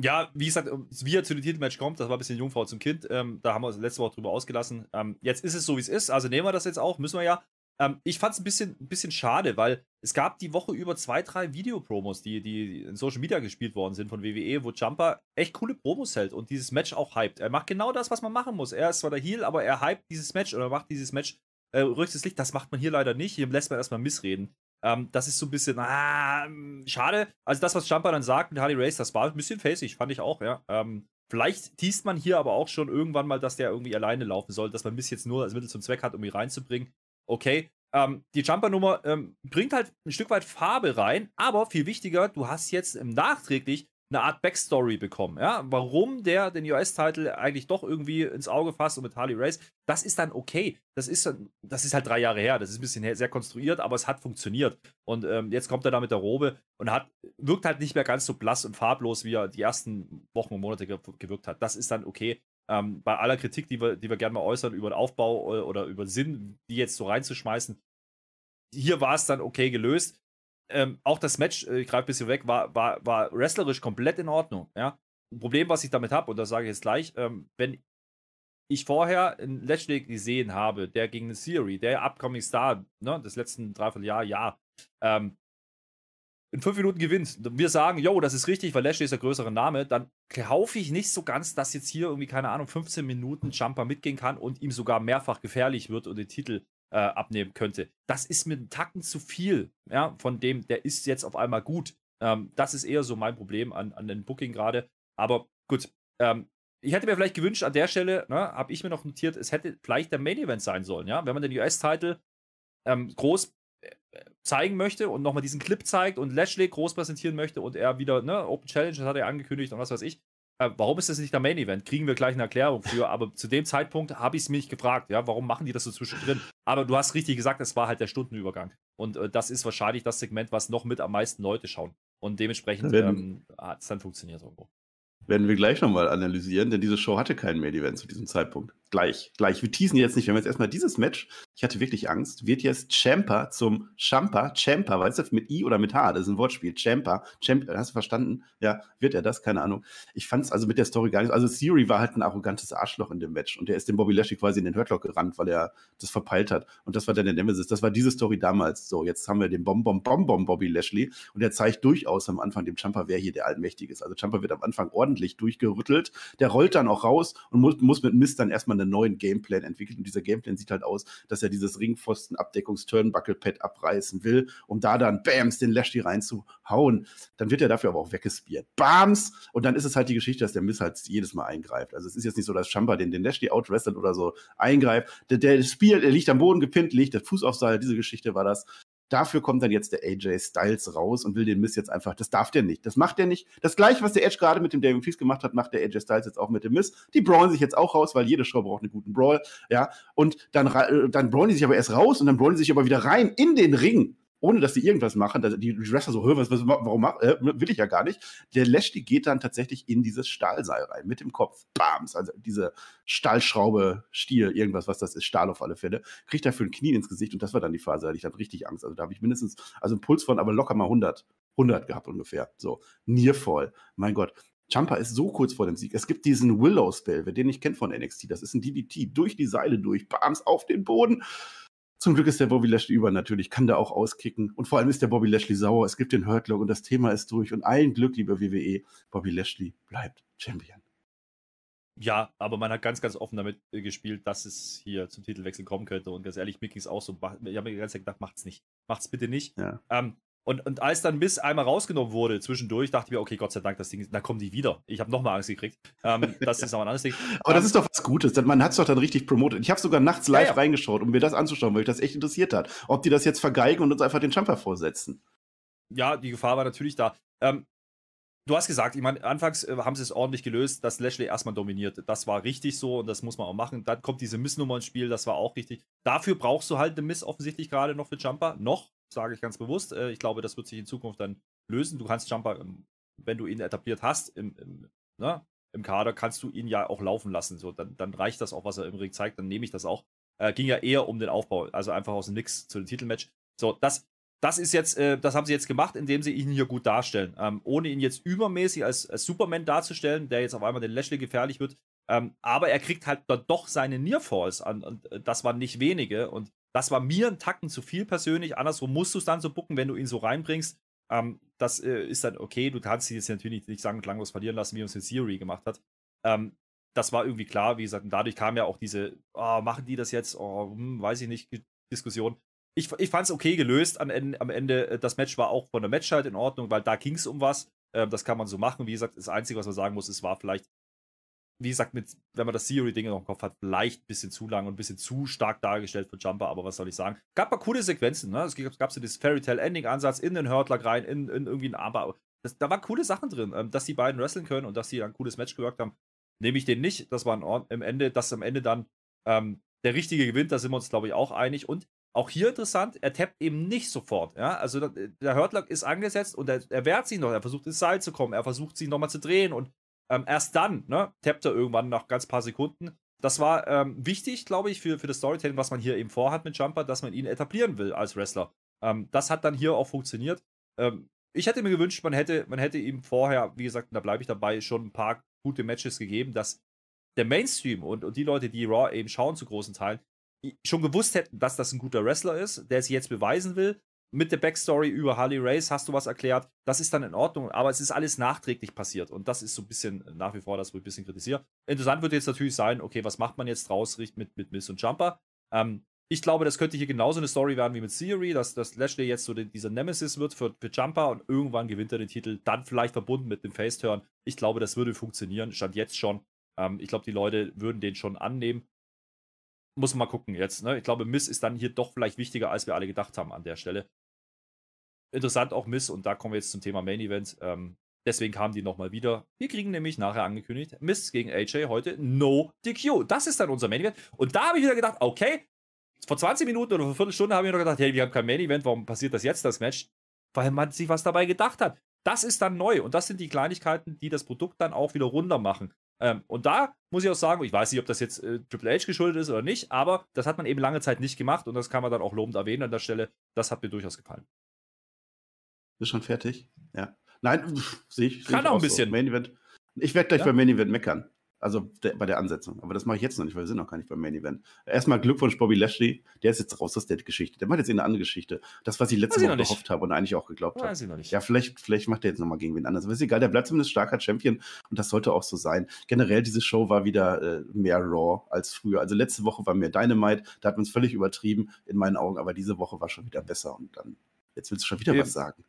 Ja, wie gesagt, wie er zu dem Titelmatch kommt, das war ein bisschen Jungfrau zum Kind. Ähm, da haben wir uns letzte Woche drüber ausgelassen. Ähm, jetzt ist es so, wie es ist. Also nehmen wir das jetzt auch, müssen wir ja. Ähm, ich fand es ein bisschen, ein bisschen schade, weil es gab die Woche über zwei, drei Videopromos, die, die in Social Media gespielt worden sind von WWE, wo Jumper echt coole Promos hält und dieses Match auch hypt. Er macht genau das, was man machen muss. Er ist zwar der Heel, aber er hypt dieses Match oder macht dieses Match äh, rücktes Licht, das macht man hier leider nicht. Hier lässt man erstmal missreden. Ähm, das ist so ein bisschen, ah, schade. Also das, was Jumper dann sagt mit Harley Race, das war ein bisschen facig, fand ich auch, ja. Ähm, vielleicht teast man hier aber auch schon irgendwann mal, dass der irgendwie alleine laufen soll, dass man bis jetzt nur als Mittel zum Zweck hat, um ihn reinzubringen. Okay. Ähm, die Jumper-Nummer ähm, bringt halt ein Stück weit Farbe rein, aber viel wichtiger, du hast jetzt nachträglich eine Art Backstory bekommen, ja, warum der den US-Titel eigentlich doch irgendwie ins Auge fasst und mit Harley Race, das ist dann okay. Das ist, das ist halt drei Jahre her, das ist ein bisschen sehr konstruiert, aber es hat funktioniert. Und ähm, jetzt kommt er da mit der Robe und hat, wirkt halt nicht mehr ganz so blass und farblos, wie er die ersten Wochen und Monate gewirkt hat. Das ist dann okay. Ähm, bei aller Kritik, die wir, die wir gerne mal äußern über den Aufbau oder über Sinn, die jetzt so reinzuschmeißen, hier war es dann okay gelöst ähm, auch das Match, äh, ich greife ein bisschen weg, war, war, war wrestlerisch komplett in Ordnung. Ja? Ein Problem, was ich damit habe, und das sage ich jetzt gleich, ähm, wenn ich vorher einen Lashley gesehen habe, der gegen eine Theory, der Upcoming Star ne, des letzten Dreivierteljahr, ja, ähm, in fünf Minuten gewinnt, wir sagen, yo, das ist richtig, weil Lashley ist der größere Name, dann kaufe ich nicht so ganz, dass jetzt hier irgendwie, keine Ahnung, 15 Minuten Jumper mitgehen kann und ihm sogar mehrfach gefährlich wird und den Titel äh, abnehmen könnte. Das ist mir ein Tacken zu viel, ja, von dem, der ist jetzt auf einmal gut. Ähm, das ist eher so mein Problem an, an den Booking gerade. Aber gut, ähm, ich hätte mir vielleicht gewünscht, an der Stelle, ne, habe ich mir noch notiert, es hätte vielleicht der Main Event sein sollen, ja, wenn man den US-Titel ähm, groß äh, zeigen möchte und nochmal diesen Clip zeigt und Lashley groß präsentieren möchte und er wieder, ne, Open Challenge, das hat er angekündigt und was weiß ich, äh, warum ist das nicht der Main Event? Kriegen wir gleich eine Erklärung für, aber zu dem Zeitpunkt habe ich es mich gefragt, ja, warum machen die das so zwischendrin? Aber du hast richtig gesagt, es war halt der Stundenübergang. Und äh, das ist wahrscheinlich das Segment, was noch mit am meisten Leute schauen. Und dementsprechend ähm, hat es dann funktioniert irgendwo. Werden wir gleich nochmal analysieren, denn diese Show hatte keinen Main Event zu diesem Zeitpunkt. Gleich, gleich. Wir teasen jetzt nicht. Wir haben jetzt erstmal dieses Match. Ich hatte wirklich Angst. Wird jetzt Champa zum Champa, Champa, weißt du, mit I oder mit H? Das ist ein Wortspiel. Champa, Champa, hast du verstanden? Ja, wird er das? Keine Ahnung. Ich fand es also mit der Story gar nicht. Also, Siri war halt ein arrogantes Arschloch in dem Match und der ist dem Bobby Lashley quasi in den Hurtlock gerannt, weil er das verpeilt hat. Und das war dann der Nemesis. Das war diese Story damals. So, jetzt haben wir den Bom Bom Bom Bobby Lashley und der zeigt durchaus am Anfang dem Champa, wer hier der Allmächtige ist. Also, Champa wird am Anfang ordentlich durchgerüttelt. Der rollt dann auch raus und muss, muss mit Mist dann erstmal einen neuen Gameplan entwickeln. Und dieser Gameplan sieht halt aus, dass er dieses Ringpfosten-Abdeckungs-Turnbuckle-Pad abreißen will, um da dann Bams den Lashley reinzuhauen. Dann wird er dafür aber auch weggespiert. Bams! Und dann ist es halt die Geschichte, dass der Miss halt jedes Mal eingreift. Also es ist jetzt nicht so, dass Champa den, den Lashley outwrestelt oder so eingreift. Der, der spielt, er liegt am Boden gepinnt, legt der Fuß auf Seil. Diese Geschichte war das. Dafür kommt dann jetzt der AJ Styles raus und will den Miss jetzt einfach, das darf der nicht. Das macht der nicht. Das gleiche, was der Edge gerade mit dem David Priest gemacht hat, macht der AJ Styles jetzt auch mit dem Miss. Die brawlen sich jetzt auch raus, weil jede Show braucht einen guten Brawl, ja. Und dann, äh, dann brawlen die sich aber erst raus und dann brawlen die sich aber wieder rein in den Ring ohne dass die irgendwas machen. Die Wrestler so, was, was, warum mach, äh, will ich ja gar nicht. Der Lashley geht dann tatsächlich in dieses Stahlseil rein, mit dem Kopf. Bams, also diese Stahlschraube, Stiel, irgendwas, was das ist, Stahl auf alle Fälle. Kriegt dafür ein Knie ins Gesicht und das war dann die Phase, da hatte ich dann richtig Angst. Also da habe ich mindestens, also einen Puls von, aber locker mal 100, 100 gehabt ungefähr. So, Niervoll. Mein Gott. Champa ist so kurz vor dem Sieg. Es gibt diesen Willow-Spell, wer den nicht kennt von NXT. Das ist ein DDT durch die Seile durch, bams, auf den Boden. Zum Glück ist der Bobby Lashley über natürlich, kann da auch auskicken. Und vor allem ist der Bobby Lashley sauer. Es gibt den Hurtlock und das Thema ist durch. Und allen Glück, lieber WWE, Bobby Lashley bleibt Champion. Ja, aber man hat ganz, ganz offen damit äh, gespielt, dass es hier zum Titelwechsel kommen könnte. Und ganz ehrlich, Mickey ist auch so. Ich habe mir die ganze Zeit gedacht, macht's nicht. Macht's bitte nicht. Ja. Ähm, und, und als dann Miss einmal rausgenommen wurde zwischendurch, dachte ich mir, okay, Gott sei Dank, das Ding, da kommen die wieder. Ich habe nochmal Angst gekriegt. Ähm, das ist aber ein anderes Ding. aber das ähm, ist doch was Gutes. Man hat es doch dann richtig promotet. Ich habe sogar nachts live ja, ja. reingeschaut, um mir das anzuschauen, weil mich das echt interessiert hat. Ob die das jetzt vergeigen und uns einfach den Jumper vorsetzen. Ja, die Gefahr war natürlich da. Ähm, du hast gesagt, ich meine, anfangs äh, haben sie es ordentlich gelöst, dass Lashley erstmal dominiert. Das war richtig so und das muss man auch machen. Dann kommt diese Miss-Nummer ins Spiel, das war auch richtig. Dafür brauchst du halt eine Miss offensichtlich gerade noch für Jumper. Noch, sage ich ganz bewusst. Äh, ich glaube, das wird sich in Zukunft dann lösen. Du kannst Jumper, ähm, wenn du ihn etabliert hast, im, im, ne, im Kader, kannst du ihn ja auch laufen lassen. So, dann, dann reicht das auch, was er im Ring zeigt, dann nehme ich das auch. Äh, ging ja eher um den Aufbau, also einfach aus dem Nix zu dem Titelmatch. So, das, das ist jetzt, äh, das haben sie jetzt gemacht, indem sie ihn hier gut darstellen. Ähm, ohne ihn jetzt übermäßig als, als, Superman darzustellen, der jetzt auf einmal den Lashley gefährlich wird. Ähm, aber er kriegt halt dann doch seine Nearfalls an. Und äh, das waren nicht wenige. Und das war mir ein Tacken zu viel persönlich. Andersrum musst du es dann so bucken, wenn du ihn so reinbringst. Ähm, das äh, ist dann okay. Du kannst ihn jetzt natürlich nicht sagen und langlos verlieren lassen, wie uns in Theory gemacht hat. Ähm, das war irgendwie klar, wie gesagt. Und dadurch kam ja auch diese, oh, machen die das jetzt? Oh, hm, weiß ich nicht, Diskussion. ich, ich fand es okay gelöst am Ende, am Ende. Das Match war auch von der Match halt in Ordnung, weil da ging es um was. Ähm, das kann man so machen. Wie gesagt, das Einzige, was man sagen muss, es war vielleicht, wie gesagt, mit, wenn man das Theory-Ding noch im Kopf hat, vielleicht ein bisschen zu lang und ein bisschen zu stark dargestellt für Jumper, aber was soll ich sagen? Gab mal coole Sequenzen, ne? Es gab, gab so dieses Fairy Tale Ending-Ansatz in den Hurtler rein, in, in irgendwie einen Armbar. Das, da waren coole Sachen drin, ähm, dass die beiden wresteln können und dass sie ein cooles Match gewirkt haben. Nehme ich den nicht. Das war ein, im Ende, dass am Ende dann ähm, der Richtige gewinnt, da sind wir uns, glaube ich, auch einig. Und auch hier interessant, er tappt eben nicht sofort. Ja? Also der Hurtlock ist angesetzt und er, er wehrt sich noch, er versucht ins Seil zu kommen, er versucht sich nochmal zu drehen und ähm, erst dann ne, tappt er irgendwann nach ganz paar Sekunden. Das war ähm, wichtig, glaube ich, für, für das Storytelling, was man hier eben vorhat mit Jumper, dass man ihn etablieren will als Wrestler. Ähm, das hat dann hier auch funktioniert. Ähm, ich hätte mir gewünscht, man hätte, man hätte ihm vorher, wie gesagt, da bleibe ich dabei, schon ein paar gute Matches gegeben, dass der Mainstream und, und die Leute, die Raw eben schauen zu großen Teilen, schon gewusst hätten, dass das ein guter Wrestler ist, der es jetzt beweisen will. Mit der Backstory über Harley Race hast du was erklärt. Das ist dann in Ordnung, aber es ist alles nachträglich passiert. Und das ist so ein bisschen nach wie vor das, wo ich ein bisschen kritisiere. Interessant wird jetzt natürlich sein, okay, was macht man jetzt draus mit, mit Miss und Jumper? Ähm, ich glaube, das könnte hier genauso eine Story werden wie mit Theory, dass, dass Lashley jetzt so den, dieser Nemesis wird für, für Jumper und irgendwann gewinnt er den Titel, dann vielleicht verbunden mit dem Face-Turn. Ich glaube, das würde funktionieren, stand jetzt schon. Ähm, ich glaube, die Leute würden den schon annehmen muss man mal gucken jetzt. Ne? Ich glaube, Miss ist dann hier doch vielleicht wichtiger, als wir alle gedacht haben an der Stelle. Interessant auch Miss, und da kommen wir jetzt zum Thema Main Event. Ähm, deswegen kamen die nochmal wieder. Wir kriegen nämlich nachher angekündigt, Miss gegen AJ heute No DQ. Das ist dann unser Main Event. Und da habe ich wieder gedacht, okay, vor 20 Minuten oder vor Viertelstunde habe ich noch gedacht, hey, wir haben kein Main Event, warum passiert das jetzt, das Match? Weil man sich was dabei gedacht hat. Das ist dann neu und das sind die Kleinigkeiten, die das Produkt dann auch wieder runter machen. Ähm, und da muss ich auch sagen, ich weiß nicht, ob das jetzt äh, Triple H geschuldet ist oder nicht, aber das hat man eben lange Zeit nicht gemacht und das kann man dann auch lobend erwähnen an der Stelle. Das hat mir durchaus gefallen. Bist schon fertig? Ja. Nein, sehe ich. Seh kann ich auch ein bisschen. So. Main Event. Ich werde gleich ja? beim Main Event meckern. Also der, bei der Ansetzung. Aber das mache ich jetzt noch nicht, weil wir sind noch gar nicht beim Main Event. Erstmal Glückwunsch, Bobby Lashley. Der ist jetzt raus aus der Geschichte. Der macht jetzt eine andere Geschichte. Das, was ich letzte Woche gehofft habe und eigentlich auch geglaubt habe. Weiß ich noch nicht. Ja, vielleicht, vielleicht macht er jetzt nochmal gegen wen anders. Aber ist egal, der bleibt zumindest starker Champion und das sollte auch so sein. Generell, diese Show war wieder äh, mehr Raw als früher. Also letzte Woche war mehr Dynamite. Da hat man es völlig übertrieben in meinen Augen. Aber diese Woche war schon wieder besser und dann Jetzt willst du schon wieder ja, was sagen.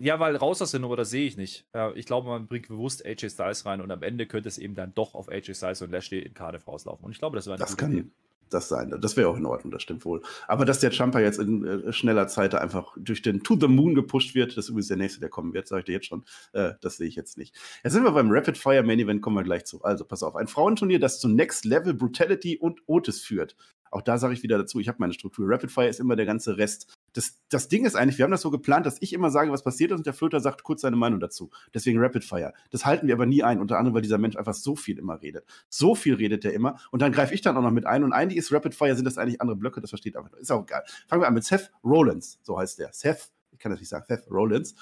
Ja, weil raus aus der Nummer, das sehe ich nicht. ich glaube, man bringt bewusst AJ Styles rein und am Ende könnte es eben dann doch auf AJ Styles und Lashley in Cardiff rauslaufen. Und ich glaube, das wäre Das kann Idee. das sein. Das wäre auch in Ordnung, das stimmt wohl. Aber dass der Jumper jetzt in äh, schneller Zeit einfach durch den To the Moon gepusht wird, das ist übrigens der nächste, der kommen wird, sage ich dir jetzt schon. Äh, das sehe ich jetzt nicht. Jetzt sind wir beim Rapid Fire Main Event, kommen wir gleich zu. Also pass auf, ein Frauenturnier, das zu Next Level Brutality und Otis führt. Auch da sage ich wieder dazu, ich habe meine Struktur. Rapid Fire ist immer der ganze Rest. Das, das Ding ist eigentlich, wir haben das so geplant, dass ich immer sage, was passiert ist und der Flöter sagt kurz seine Meinung dazu. Deswegen Rapid Fire. Das halten wir aber nie ein, unter anderem, weil dieser Mensch einfach so viel immer redet. So viel redet der immer und dann greife ich dann auch noch mit ein und eigentlich ist Rapid Fire, sind das eigentlich andere Blöcke, das versteht einfach. Ist auch egal. Fangen wir an mit Seth Rollins, so heißt der. Seth, ich kann das nicht sagen, Seth Rollins.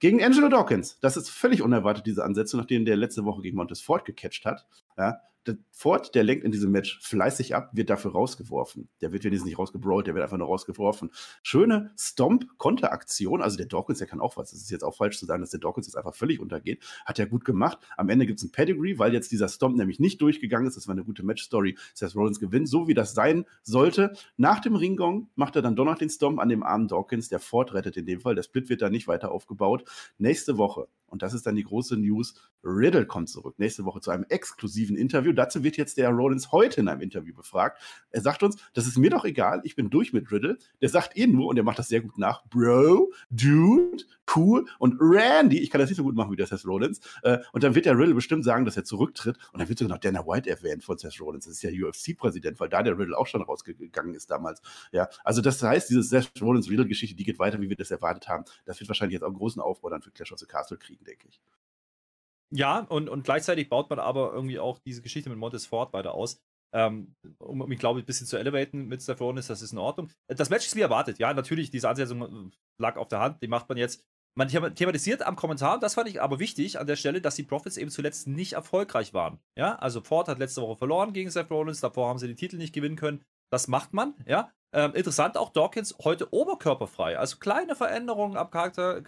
Gegen Angelo Dawkins. Das ist völlig unerwartet, diese Ansätze, nachdem der letzte Woche gegen Montez Ford gecatcht hat. Ja, der Ford, der lenkt in diesem Match fleißig ab, wird dafür rausgeworfen. Der wird wenigstens nicht rausgebrawlt, der wird einfach nur rausgeworfen. Schöne Stomp-Konteraktion. Also der Dawkins, der kann auch was. Das ist jetzt auch falsch zu sagen, dass der Dawkins jetzt einfach völlig untergeht. Hat er gut gemacht. Am Ende gibt es ein Pedigree, weil jetzt dieser Stomp nämlich nicht durchgegangen ist. Das war eine gute Match-Story. Seth Rollins gewinnt, so wie das sein sollte. Nach dem Ringgong macht er dann doch noch den Stomp an dem armen Dawkins. Der Ford rettet in dem Fall. Der Split wird da nicht weiter aufgebaut. Nächste Woche und das ist dann die große News. Riddle kommt zurück nächste Woche zu einem exklusiven Interview. Dazu wird jetzt der Rollins heute in einem Interview befragt. Er sagt uns, das ist mir doch egal, ich bin durch mit Riddle. Der sagt eh nur, und er macht das sehr gut nach, Bro, Dude, cool und Randy. Ich kann das nicht so gut machen wie der Seth Rollins. Äh, und dann wird der Riddle bestimmt sagen, dass er zurücktritt. Und dann wird sogar noch Dana White erwähnt von Seth Rollins. Das ist ja UFC-Präsident, weil da der Riddle auch schon rausgegangen ist damals. Ja, also das heißt, diese Seth Rollins-Riddle-Geschichte, die geht weiter, wie wir das erwartet haben. Das wird wahrscheinlich jetzt auch einen großen Aufbau dann für Clash of the Castle kriegen, denke ich. Ja, und, und gleichzeitig baut man aber irgendwie auch diese Geschichte mit Montes Ford weiter aus. Ähm, um mich, glaube ich, ein bisschen zu elevaten mit Rollins, das ist in Ordnung. Das Match ist wie erwartet. Ja, natürlich, diese Ansetzung äh, lag auf der Hand, die macht man jetzt. Man thematisiert am Kommentar, und das fand ich aber wichtig an der Stelle, dass die Profits eben zuletzt nicht erfolgreich waren. Ja, also Ford hat letzte Woche verloren gegen Seth Rollins, davor haben sie den Titel nicht gewinnen können. Das macht man, ja. Ähm, interessant auch Dawkins heute oberkörperfrei. Also kleine Veränderungen am Charakter,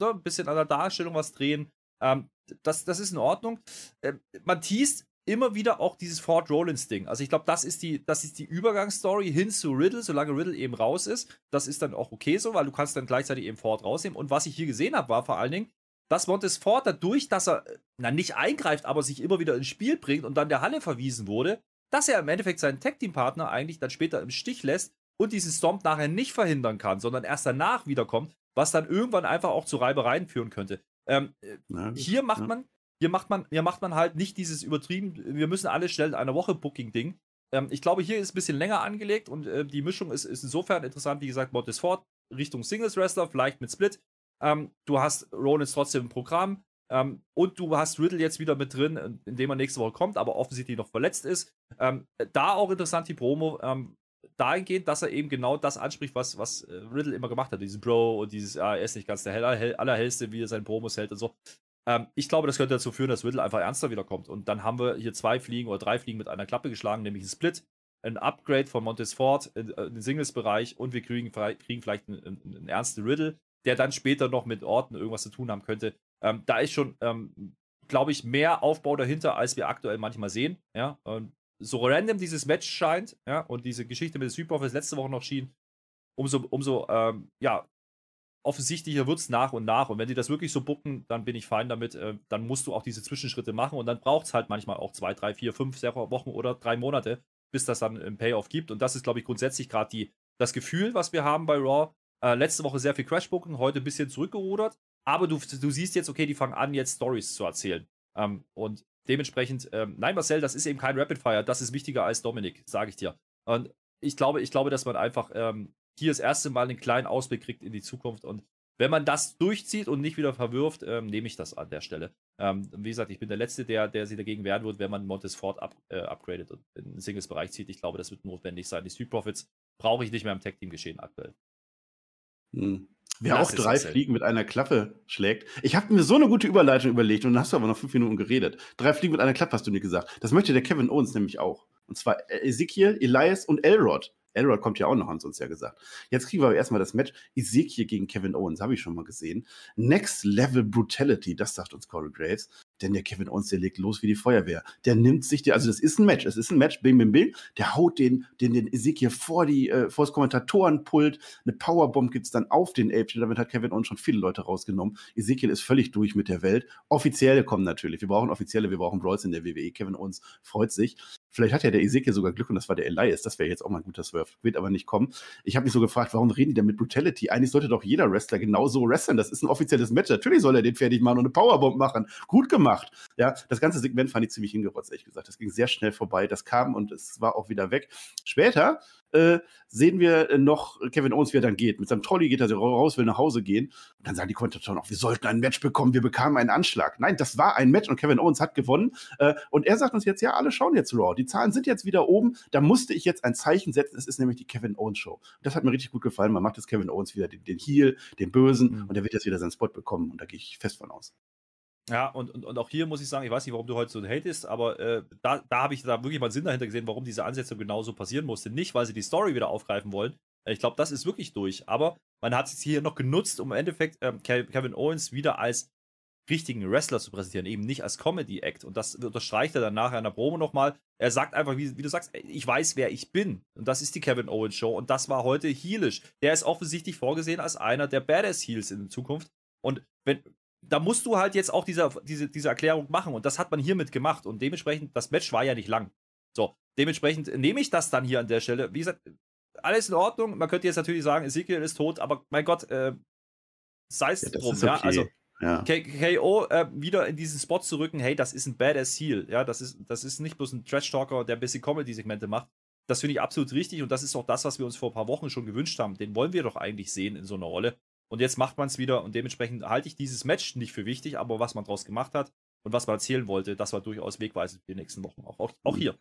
ein bisschen an der Darstellung was drehen. Ähm, das, das ist in Ordnung. Ähm, man teast immer wieder auch dieses Fort Rollins-Ding. Also ich glaube, das ist die, das ist die Übergangsstory hin zu Riddle, solange Riddle eben raus ist. Das ist dann auch okay so, weil du kannst dann gleichzeitig eben Ford rausnehmen. Und was ich hier gesehen habe, war vor allen Dingen, dass Montes Ford dadurch, dass er, na, nicht eingreift, aber sich immer wieder ins Spiel bringt und dann der Halle verwiesen wurde, dass er im Endeffekt seinen Tag-Team-Partner eigentlich dann später im Stich lässt und diesen Stomp nachher nicht verhindern kann, sondern erst danach wiederkommt, was dann irgendwann einfach auch zu Reibereien führen könnte. Ähm, ja, hier macht ja. man, hier macht man, hier macht man halt nicht dieses übertrieben, wir müssen alle schnell in einer Woche Booking-Ding. Ähm, ich glaube, hier ist ein bisschen länger angelegt und äh, die Mischung ist, ist insofern interessant, wie gesagt, Montes Ford Richtung Singles-Wrestler, vielleicht mit Split. Ähm, du hast Rollins trotzdem im Programm. Ähm, und du hast Riddle jetzt wieder mit drin, indem er nächste Woche kommt, aber offensichtlich noch verletzt ist. Ähm, da auch interessant die Promo, ähm, dahingehend, dass er eben genau das anspricht, was, was äh, Riddle immer gemacht hat. Diesen Bro und dieses, ah, er ist nicht ganz der allerhellste, wie er seine Promos hält und so. Ähm, ich glaube, das könnte dazu führen, dass Riddle einfach ernster wiederkommt. Und dann haben wir hier zwei Fliegen oder drei Fliegen mit einer Klappe geschlagen, nämlich ein Split, ein Upgrade von Montes Ford in, in den Singles-Bereich und wir kriegen, kriegen vielleicht einen, einen, einen ernsten Riddle der dann später noch mit Orten irgendwas zu tun haben könnte. Ähm, da ist schon, ähm, glaube ich, mehr Aufbau dahinter, als wir aktuell manchmal sehen. Ja, und so random dieses Match scheint, ja, und diese Geschichte mit den Superoffice letzte Woche noch schien, umso, umso, ähm, ja, offensichtlicher wird es nach und nach. Und wenn die das wirklich so bucken, dann bin ich fein damit. Äh, dann musst du auch diese Zwischenschritte machen und dann braucht es halt manchmal auch zwei, drei, vier, fünf Wochen oder drei Monate, bis das dann im Payoff gibt. Und das ist, glaube ich, grundsätzlich gerade das Gefühl, was wir haben bei Raw. Äh, letzte Woche sehr viel Crashbooken, heute ein bisschen zurückgerudert. Aber du, du siehst jetzt, okay, die fangen an, jetzt Stories zu erzählen. Ähm, und dementsprechend, ähm, nein, Marcel, das ist eben kein Rapid Fire, das ist wichtiger als Dominik, sage ich dir. Und ich glaube, ich glaube, dass man einfach ähm, hier das erste Mal einen kleinen Ausblick kriegt in die Zukunft. Und wenn man das durchzieht und nicht wieder verwirft, ähm, nehme ich das an der Stelle. Ähm, wie gesagt, ich bin der Letzte, der, der sich dagegen wehren wird, wenn man Montes Ford up, äh, upgradet und in den Singles-Bereich zieht. Ich glaube, das wird notwendig sein. Die Street Profits brauche ich nicht mehr im Tech-Team geschehen aktuell. Hm. Wer das auch drei Fliegen mit einer Klappe schlägt. Ich habe mir so eine gute Überleitung überlegt und dann hast du aber noch fünf Minuten geredet. Drei Fliegen mit einer Klappe hast du mir gesagt. Das möchte der Kevin Owens nämlich auch. Und zwar Ezekiel, Elias und Elrod. Elrod kommt ja auch noch, haben sie uns ja gesagt. Jetzt kriegen wir aber erstmal das Match Ezekiel gegen Kevin Owens, habe ich schon mal gesehen. Next Level Brutality, das sagt uns Corey Graves. Denn der Kevin Owens, der legt los wie die Feuerwehr. Der nimmt sich, die, also das ist ein Match, es ist ein Match, bing, bing, bing. Der haut den, den, den Ezekiel vor, die, äh, vor das Kommentatorenpult. Eine Powerbomb gibt es dann auf den Apeshit. Damit hat Kevin Owens schon viele Leute rausgenommen. Ezekiel ist völlig durch mit der Welt. Offizielle kommen natürlich. Wir brauchen Offizielle, wir brauchen Brawls in der WWE. Kevin Owens freut sich. Vielleicht hat ja der Ezekiel sogar Glück und das war der Elias. Das wäre jetzt auch mal ein guter Swerve. Wird aber nicht kommen. Ich habe mich so gefragt, warum reden die denn mit Brutality? Eigentlich sollte doch jeder Wrestler genauso wresteln. Das ist ein offizielles Match. Natürlich soll er den fertig machen und eine Powerbomb machen. Gut gemacht. Ja, das ganze Segment fand ich ziemlich hingerotzt, ehrlich gesagt. Das ging sehr schnell vorbei. Das kam und es war auch wieder weg. Später äh, sehen wir noch Kevin Owens, wie er dann geht. Mit seinem Trolley geht er raus, will nach Hause gehen. Und dann sagen die Kommentatoren auch, wir sollten ein Match bekommen, wir bekamen einen Anschlag. Nein, das war ein Match und Kevin Owens hat gewonnen. Äh, und er sagt uns jetzt, ja, alle schauen jetzt Raw. Die Zahlen sind jetzt wieder oben. Da musste ich jetzt ein Zeichen setzen. Es ist nämlich die Kevin Owens Show. das hat mir richtig gut gefallen. Man macht jetzt Kevin Owens wieder den, den Heel, den Bösen. Mhm. Und er wird jetzt wieder seinen Spot bekommen. Und da gehe ich fest von aus. Ja, und, und, und auch hier muss ich sagen, ich weiß nicht, warum du heute so hatest, aber äh, da, da habe ich da wirklich mal Sinn dahinter gesehen, warum diese Ansetzung genauso passieren musste. Nicht, weil sie die Story wieder aufgreifen wollen. Äh, ich glaube, das ist wirklich durch. Aber man hat es hier noch genutzt, um im Endeffekt ähm, Kevin Owens wieder als richtigen Wrestler zu präsentieren, eben nicht als Comedy-Act. Und das unterstreicht er dann nachher in der Promo nochmal. Er sagt einfach, wie, wie, du sagst, ich weiß, wer ich bin. Und das ist die Kevin Owens Show. Und das war heute heelish. Der ist offensichtlich vorgesehen als einer der Badass Heels in Zukunft. Und wenn, da musst du halt jetzt auch diese, diese, diese Erklärung machen und das hat man hiermit gemacht und dementsprechend, das Match war ja nicht lang. So, dementsprechend nehme ich das dann hier an der Stelle. Wie gesagt, alles in Ordnung. Man könnte jetzt natürlich sagen, Ezekiel ist tot, aber mein Gott, äh, sei es ja, drum, okay. ja. Also ja. KO äh, wieder in diesen Spot zu rücken, hey, das ist ein Badass Heel. Ja, das ist, das ist nicht bloß ein Trash-Talker, der ein bisschen Comedy-Segmente macht. Das finde ich absolut richtig und das ist auch das, was wir uns vor ein paar Wochen schon gewünscht haben. Den wollen wir doch eigentlich sehen in so einer Rolle. Und jetzt macht man es wieder und dementsprechend halte ich dieses Match nicht für wichtig, aber was man daraus gemacht hat und was man erzählen wollte, das war durchaus wegweisend für die nächsten Wochen. Auch, auch, auch hier.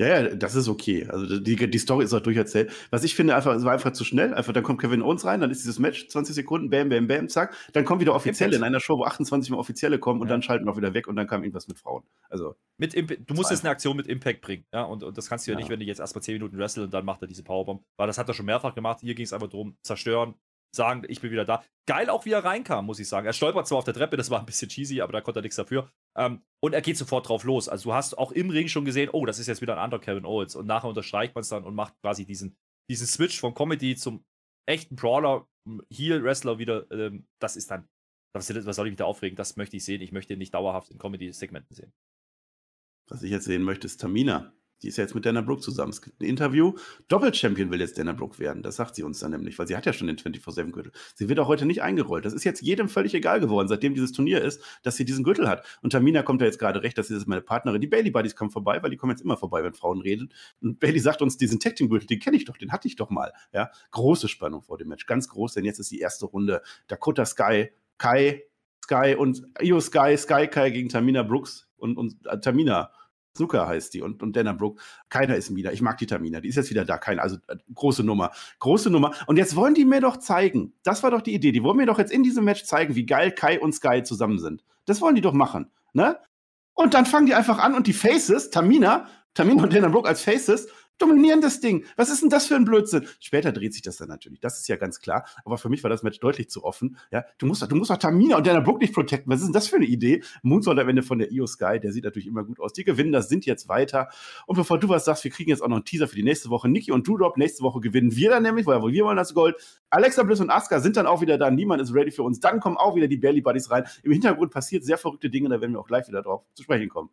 Ja, ja, das ist okay. Also die, die Story ist auch durcherzählt. Was ich finde, einfach, es war einfach zu schnell. Einfach, dann kommt Kevin Owens rein, dann ist dieses Match 20 Sekunden, bam, bam, bam, zack. Dann kommen wieder Offizielle in einer Show, wo 28 Mal Offizielle kommen und ja. dann schalten wir auch wieder weg und dann kam irgendwas mit Frauen. Also. Mit du musst jetzt eine Aktion mit Impact bringen. Ja, und, und das kannst du ja, ja, nicht, wenn du jetzt erstmal 10 Minuten wrestle und dann macht er diese Powerbomb. Weil das hat er schon mehrfach gemacht. Hier ging es einfach darum, zerstören, sagen, ich bin wieder da. Geil auch, wie er reinkam, muss ich sagen. Er stolpert zwar auf der Treppe, das war ein bisschen cheesy, aber da konnte er nichts dafür. Ähm, und er geht sofort drauf los. Also du hast auch im Ring schon gesehen, oh, das ist jetzt wieder ein anderer Kevin Owens. Und nachher unterstreicht man es dann und macht quasi diesen, diesen Switch vom Comedy zum echten Brawler, Heel-Wrestler wieder. Ähm, das ist dann, was, was soll ich mich da aufregen? Das möchte ich sehen. Ich möchte ihn nicht dauerhaft in Comedy-Segmenten sehen. Was ich jetzt sehen möchte, ist Tamina. Die ist ja jetzt mit Dana Brooke zusammen. Es gibt ein Interview. Doppel-Champion will jetzt Dana Brooke werden. Das sagt sie uns dann nämlich, weil sie hat ja schon den 24-7-Gürtel. Sie wird auch heute nicht eingerollt. Das ist jetzt jedem völlig egal geworden, seitdem dieses Turnier ist, dass sie diesen Gürtel hat. Und Tamina kommt ja jetzt gerade recht, dass sie das ist meine Partnerin. Die Bailey Buddies kommen vorbei, weil die kommen jetzt immer vorbei, wenn Frauen reden. Und Bailey sagt uns, diesen Tag Team Gürtel, den kenne ich doch, den hatte ich doch mal. Ja, große Spannung vor dem Match, ganz groß, denn jetzt ist die erste Runde. Dakota Sky, Kai, Sky und Io Sky, Sky Kai gegen Tamina Brooks und, und äh, Tamina Snooker heißt die und, und Dana Brooke. Keiner ist wieder. Ich mag die Tamina. Die ist jetzt wieder da. Kein, also äh, große Nummer. Große Nummer. Und jetzt wollen die mir doch zeigen. Das war doch die Idee. Die wollen mir doch jetzt in diesem Match zeigen, wie geil Kai und Sky zusammen sind. Das wollen die doch machen. Ne? Und dann fangen die einfach an und die Faces, Tamina, Tamina und Dana Brooke als Faces, dominieren das Ding. Was ist denn das für ein Blödsinn? Später dreht sich das dann natürlich. Das ist ja ganz klar. Aber für mich war das Match deutlich zu offen. Ja, du musst, du musst auch Tamina und Dana Brooke nicht protecten. Was ist denn das für eine Idee? Moonsault am Ende von der Io Sky, der sieht natürlich immer gut aus. Die gewinnen das, sind jetzt weiter. Und bevor du was sagst, wir kriegen jetzt auch noch einen Teaser für die nächste Woche. Niki und Doudrop, nächste Woche gewinnen wir dann nämlich, weil wir wollen das Gold. Alexa Bliss und Asuka sind dann auch wieder da. Niemand ist ready für uns. Dann kommen auch wieder die Belly Buddies rein. Im Hintergrund passiert sehr verrückte Dinge. Da werden wir auch gleich wieder drauf zu sprechen kommen.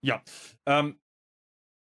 Ja, ähm,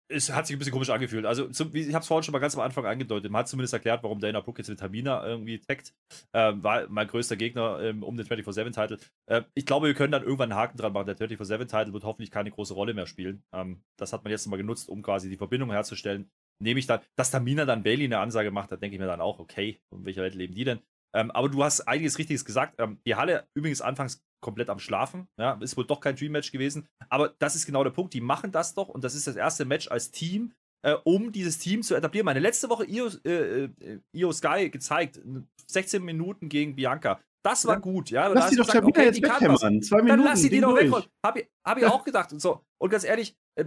es hat sich ein bisschen komisch angefühlt. Also, zum, ich habe es vorhin schon mal ganz am Anfang angedeutet. Man hat zumindest erklärt, warum Dana Brooke jetzt mit Tamina irgendwie taggt. Ähm, war mein größter Gegner ähm, um den 24-7-Titel. Äh, ich glaube, wir können dann irgendwann einen Haken dran machen. Der 24-7-Titel wird hoffentlich keine große Rolle mehr spielen. Ähm, das hat man jetzt mal genutzt, um quasi die Verbindung herzustellen. Nehme ich dann, dass Tamina dann Bailey eine Ansage macht, da denke ich mir dann auch, okay, in welcher Welt leben die denn? Ähm, aber du hast einiges Richtiges gesagt. Ähm, die Halle übrigens anfangs komplett am Schlafen. Ja, ist wohl doch kein Dream-Match gewesen. Aber das ist genau der Punkt. Die machen das doch und das ist das erste Match als Team, äh, um dieses Team zu etablieren. Meine letzte Woche Io, äh, äh Io Sky gezeigt, 16 Minuten gegen Bianca. Das war ja. gut, ja. Lass die doch gesagt, okay, jetzt weghämmern. Zwei Minuten. Dann lass sie die doch weg. Hab ich, hab ich auch gedacht und so. Und ganz ehrlich, äh,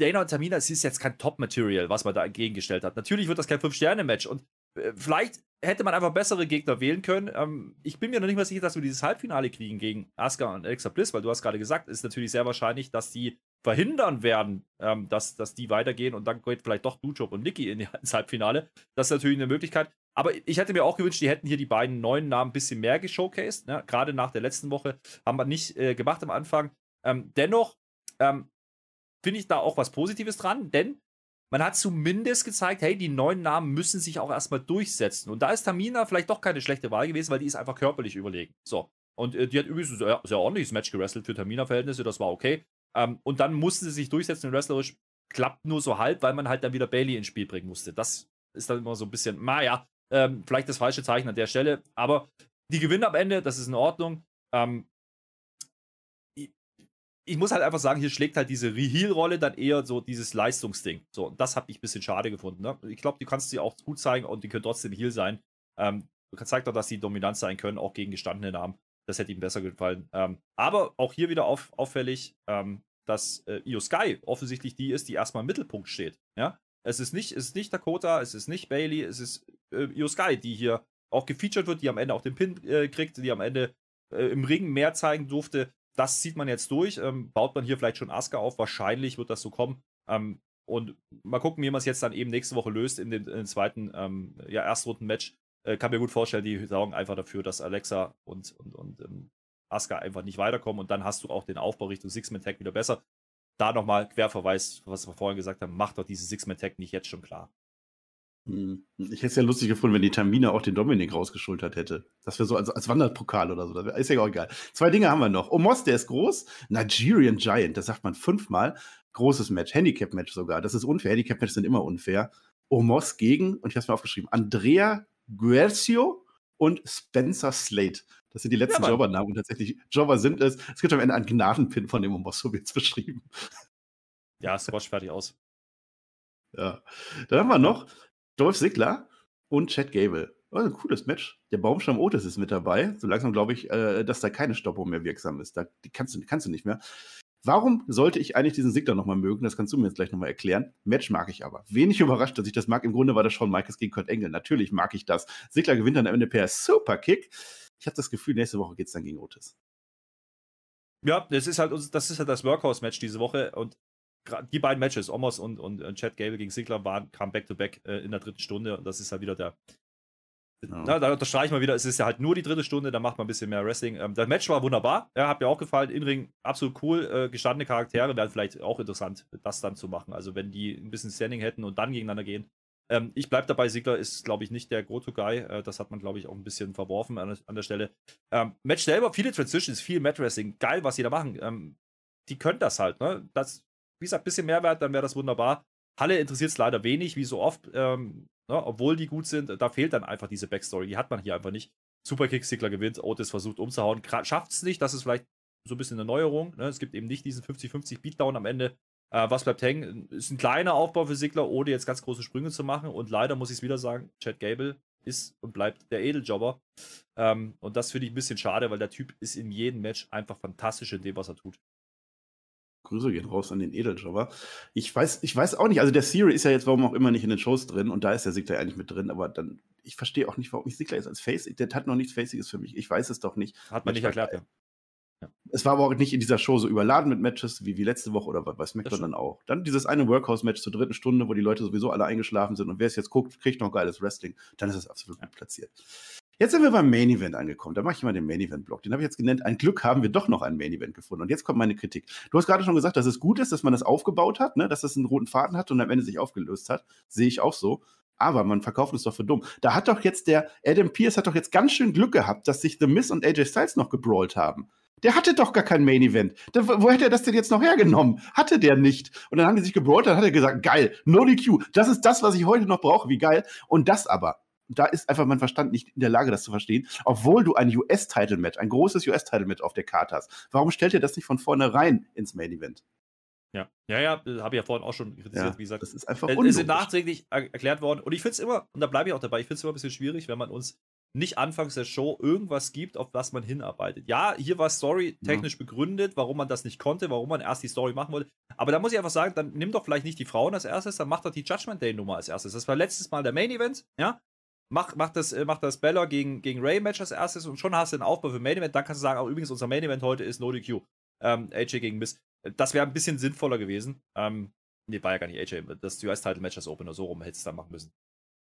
Dana und Tamina, es ist jetzt kein Top-Material, was man da entgegengestellt hat. Natürlich wird das kein Fünf-Sterne-Match und vielleicht hätte man einfach bessere Gegner wählen können. Ähm, ich bin mir noch nicht mal sicher, dass wir dieses Halbfinale kriegen gegen Asuka und Alexa Bliss, weil du hast gerade gesagt, es ist natürlich sehr wahrscheinlich, dass die verhindern werden, ähm, dass, dass die weitergehen und dann geht vielleicht doch Dujob und Nikki in ins Halbfinale. Das ist natürlich eine Möglichkeit. Aber ich hätte mir auch gewünscht, die hätten hier die beiden neuen Namen ein bisschen mehr geshowcased. Ne? Gerade nach der letzten Woche haben wir nicht äh, gemacht am Anfang. Ähm, dennoch ähm, finde ich da auch was Positives dran, denn man hat zumindest gezeigt, hey, die neuen Namen müssen sich auch erstmal durchsetzen. Und da ist Tamina vielleicht doch keine schlechte Wahl gewesen, weil die ist einfach körperlich überlegen. So. Und äh, die hat übrigens ein sehr, sehr ordentliches Match gewrestelt für Tamina-Verhältnisse, das war okay. Ähm, und dann mussten sie sich durchsetzen und wrestlerisch klappt nur so halb, weil man halt dann wieder Bailey ins Spiel bringen musste. Das ist dann immer so ein bisschen, naja, ähm, vielleicht das falsche Zeichen an der Stelle. Aber die gewinnen am Ende, das ist in Ordnung. Ähm, ich muss halt einfach sagen, hier schlägt halt diese Heal-Rolle dann eher so dieses Leistungsding. So, das habe ich ein bisschen schade gefunden. Ne? Ich glaube, die kannst du auch gut zeigen und die können trotzdem Heal sein. Ähm, zeigt doch, dass sie dominant sein können, auch gegen gestandene Namen. Das hätte ihm besser gefallen. Ähm, aber auch hier wieder auf, auffällig, ähm, dass äh, Io Sky offensichtlich die ist, die erstmal im Mittelpunkt steht. Ja? Es ist nicht, es ist nicht Dakota, es ist nicht Bailey, es ist äh, Io Sky, die hier auch gefeatured wird, die am Ende auch den Pin äh, kriegt, die am Ende äh, im Ring mehr zeigen durfte das zieht man jetzt durch. Ähm, baut man hier vielleicht schon Aska auf? Wahrscheinlich wird das so kommen. Ähm, und mal gucken, wie man es jetzt dann eben nächste Woche löst in den zweiten ähm, ja, Erstrunden-Match. Äh, kann mir gut vorstellen, die sorgen einfach dafür, dass Alexa und, und, und ähm, Asuka einfach nicht weiterkommen. Und dann hast du auch den Aufbau Richtung Six-Man-Tag wieder besser. Da nochmal Querverweis, was wir vorhin gesagt haben, macht doch diese Six-Man-Tag nicht jetzt schon klar. Hm. Ich hätte es ja lustig gefunden, wenn die Tamina auch den Dominik rausgeschultert hätte. Das wäre so als, als Wanderpokal oder so. Das ist ja auch egal. Zwei Dinge haben wir noch. Omos, der ist groß. Nigerian Giant, das sagt man fünfmal. Großes Match, Handicap-Match sogar. Das ist unfair. Handicap-Matches sind immer unfair. Omos gegen, und ich habe es mir aufgeschrieben, Andrea Guercio und Spencer Slate. Das sind die letzten ja, Jobber-Namen und tatsächlich Jobber sind es. Es gibt am Ende einen Gnadenpin von dem Omos, so wird es beschrieben. Ja, Squash fertig aus. Ja. Dann haben wir noch Dolph Ziggler und Chad Gable. Also ein cooles Match. Der Baumstamm Otis ist mit dabei. So langsam glaube ich, äh, dass da keine Stoppuhr mehr wirksam ist. Da die kannst, du, kannst du nicht mehr. Warum sollte ich eigentlich diesen Sigler nochmal mögen? Das kannst du mir jetzt gleich nochmal erklären. Match mag ich aber. Wenig überrascht, dass ich das mag. Im Grunde war das schon Michaels gegen Kurt Engel. Natürlich mag ich das. Sigler gewinnt dann am Ende per Superkick. Ich habe das Gefühl, nächste Woche geht es dann gegen Otis. Ja, das ist halt das ist halt das Workhouse-Match diese Woche und die beiden Matches, Omos und, und, und Chad Gable gegen Sigler, waren, kamen back-to-back äh, in der dritten Stunde und das ist halt wieder der, ja. Na, da unterstreichen wir wieder, es ist ja halt nur die dritte Stunde, da macht man ein bisschen mehr Wrestling. Ähm, das Match war wunderbar, ja, hat mir auch gefallen. In-Ring absolut cool. Äh, gestandene Charaktere wären vielleicht auch interessant, das dann zu machen. Also, wenn die ein bisschen Standing hätten und dann gegeneinander gehen. Ähm, ich bleibe dabei, Sigler ist, glaube ich, nicht der Go-To-Guy. Äh, das hat man, glaube ich, auch ein bisschen verworfen an, an der Stelle. Ähm, Match selber, viele Transitions, viel Mat-Wrestling. Geil, was sie da machen. Ähm, die können das halt, ne? Das, wie gesagt, ein bisschen Mehrwert, dann wäre das wunderbar. Halle interessiert es leider wenig, wie so oft. Ähm, Ne? Obwohl die gut sind, da fehlt dann einfach diese Backstory. Die hat man hier einfach nicht. Superkick, Sigler gewinnt, Otis versucht umzuhauen, schafft es nicht. Das ist vielleicht so ein bisschen eine Neuerung. Ne? Es gibt eben nicht diesen 50-50 Beatdown am Ende. Äh, was bleibt hängen? Ist ein kleiner Aufbau für Sigler, ohne jetzt ganz große Sprünge zu machen. Und leider muss ich es wieder sagen: Chad Gable ist und bleibt der Edeljobber. Ähm, und das finde ich ein bisschen schade, weil der Typ ist in jedem Match einfach fantastisch in dem, was er tut. Grüße gehen raus an den Edeljobber. Ich weiß, ich weiß auch nicht, also der Siri ist ja jetzt warum auch immer nicht in den Shows drin und da ist der Sigler eigentlich mit drin, aber dann, ich verstehe auch nicht, warum ich Sigler jetzt als Face, der hat noch nichts Faciges für mich. Ich weiß es doch nicht. Hat man nicht erklärt, ja. ja. Es war aber auch nicht in dieser Show so überladen mit Matches wie, wie letzte Woche oder was merkt man dann auch. Dann dieses eine Workhouse-Match zur dritten Stunde, wo die Leute sowieso alle eingeschlafen sind und wer es jetzt guckt, kriegt noch geiles Wrestling. Dann ist es absolut gut platziert. Jetzt sind wir beim Main Event angekommen. Da mache ich mal den Main Event Block. Den habe ich jetzt genannt. Ein Glück haben wir doch noch ein Main Event gefunden. Und jetzt kommt meine Kritik. Du hast gerade schon gesagt, dass es gut ist, dass man das aufgebaut hat, ne? dass das einen roten Faden hat und am Ende sich aufgelöst hat. Sehe ich auch so. Aber man verkauft es doch für dumm. Da hat doch jetzt der Adam Pierce hat doch jetzt ganz schön Glück gehabt, dass sich The Miz und AJ Styles noch gebrawlt haben. Der hatte doch gar kein Main Event. Da, wo hätte er das denn jetzt noch hergenommen? Hatte der nicht. Und dann haben die sich gebrawlt, dann hat er gesagt, geil, no DQ. Das ist das, was ich heute noch brauche. Wie geil. Und das aber da ist einfach mein Verstand nicht in der Lage, das zu verstehen, obwohl du ein US-Title-Match, ein großes US-Title-Match auf der Karte hast. Warum stellt ihr das nicht von vornherein ins Main-Event? Ja, ja, ja, habe ich ja vorhin auch schon kritisiert, ja, wie gesagt. Das ist einfach unlogisch. Es ist nachträglich erklärt worden und ich finde es immer, und da bleibe ich auch dabei, ich finde es immer ein bisschen schwierig, wenn man uns nicht anfangs der Show irgendwas gibt, auf was man hinarbeitet. Ja, hier war Story technisch ja. begründet, warum man das nicht konnte, warum man erst die Story machen wollte. Aber da muss ich einfach sagen, dann nimm doch vielleicht nicht die Frauen als erstes, dann mach doch die Judgment Day Nummer als erstes. Das war letztes Mal der Main Event, ja. Mach, mach, das, äh, mach das Bella gegen, gegen Ray-Match als erstes und schon hast du einen Aufbau für Main Event. Dann kannst du sagen, auch übrigens, unser Main Event heute ist No DQ. Ähm, AJ gegen Miss. Das wäre ein bisschen sinnvoller gewesen. Ähm, nee, war ja gar nicht AJ. Das US-Title-Match, das Opener, so rum hättest du dann machen müssen.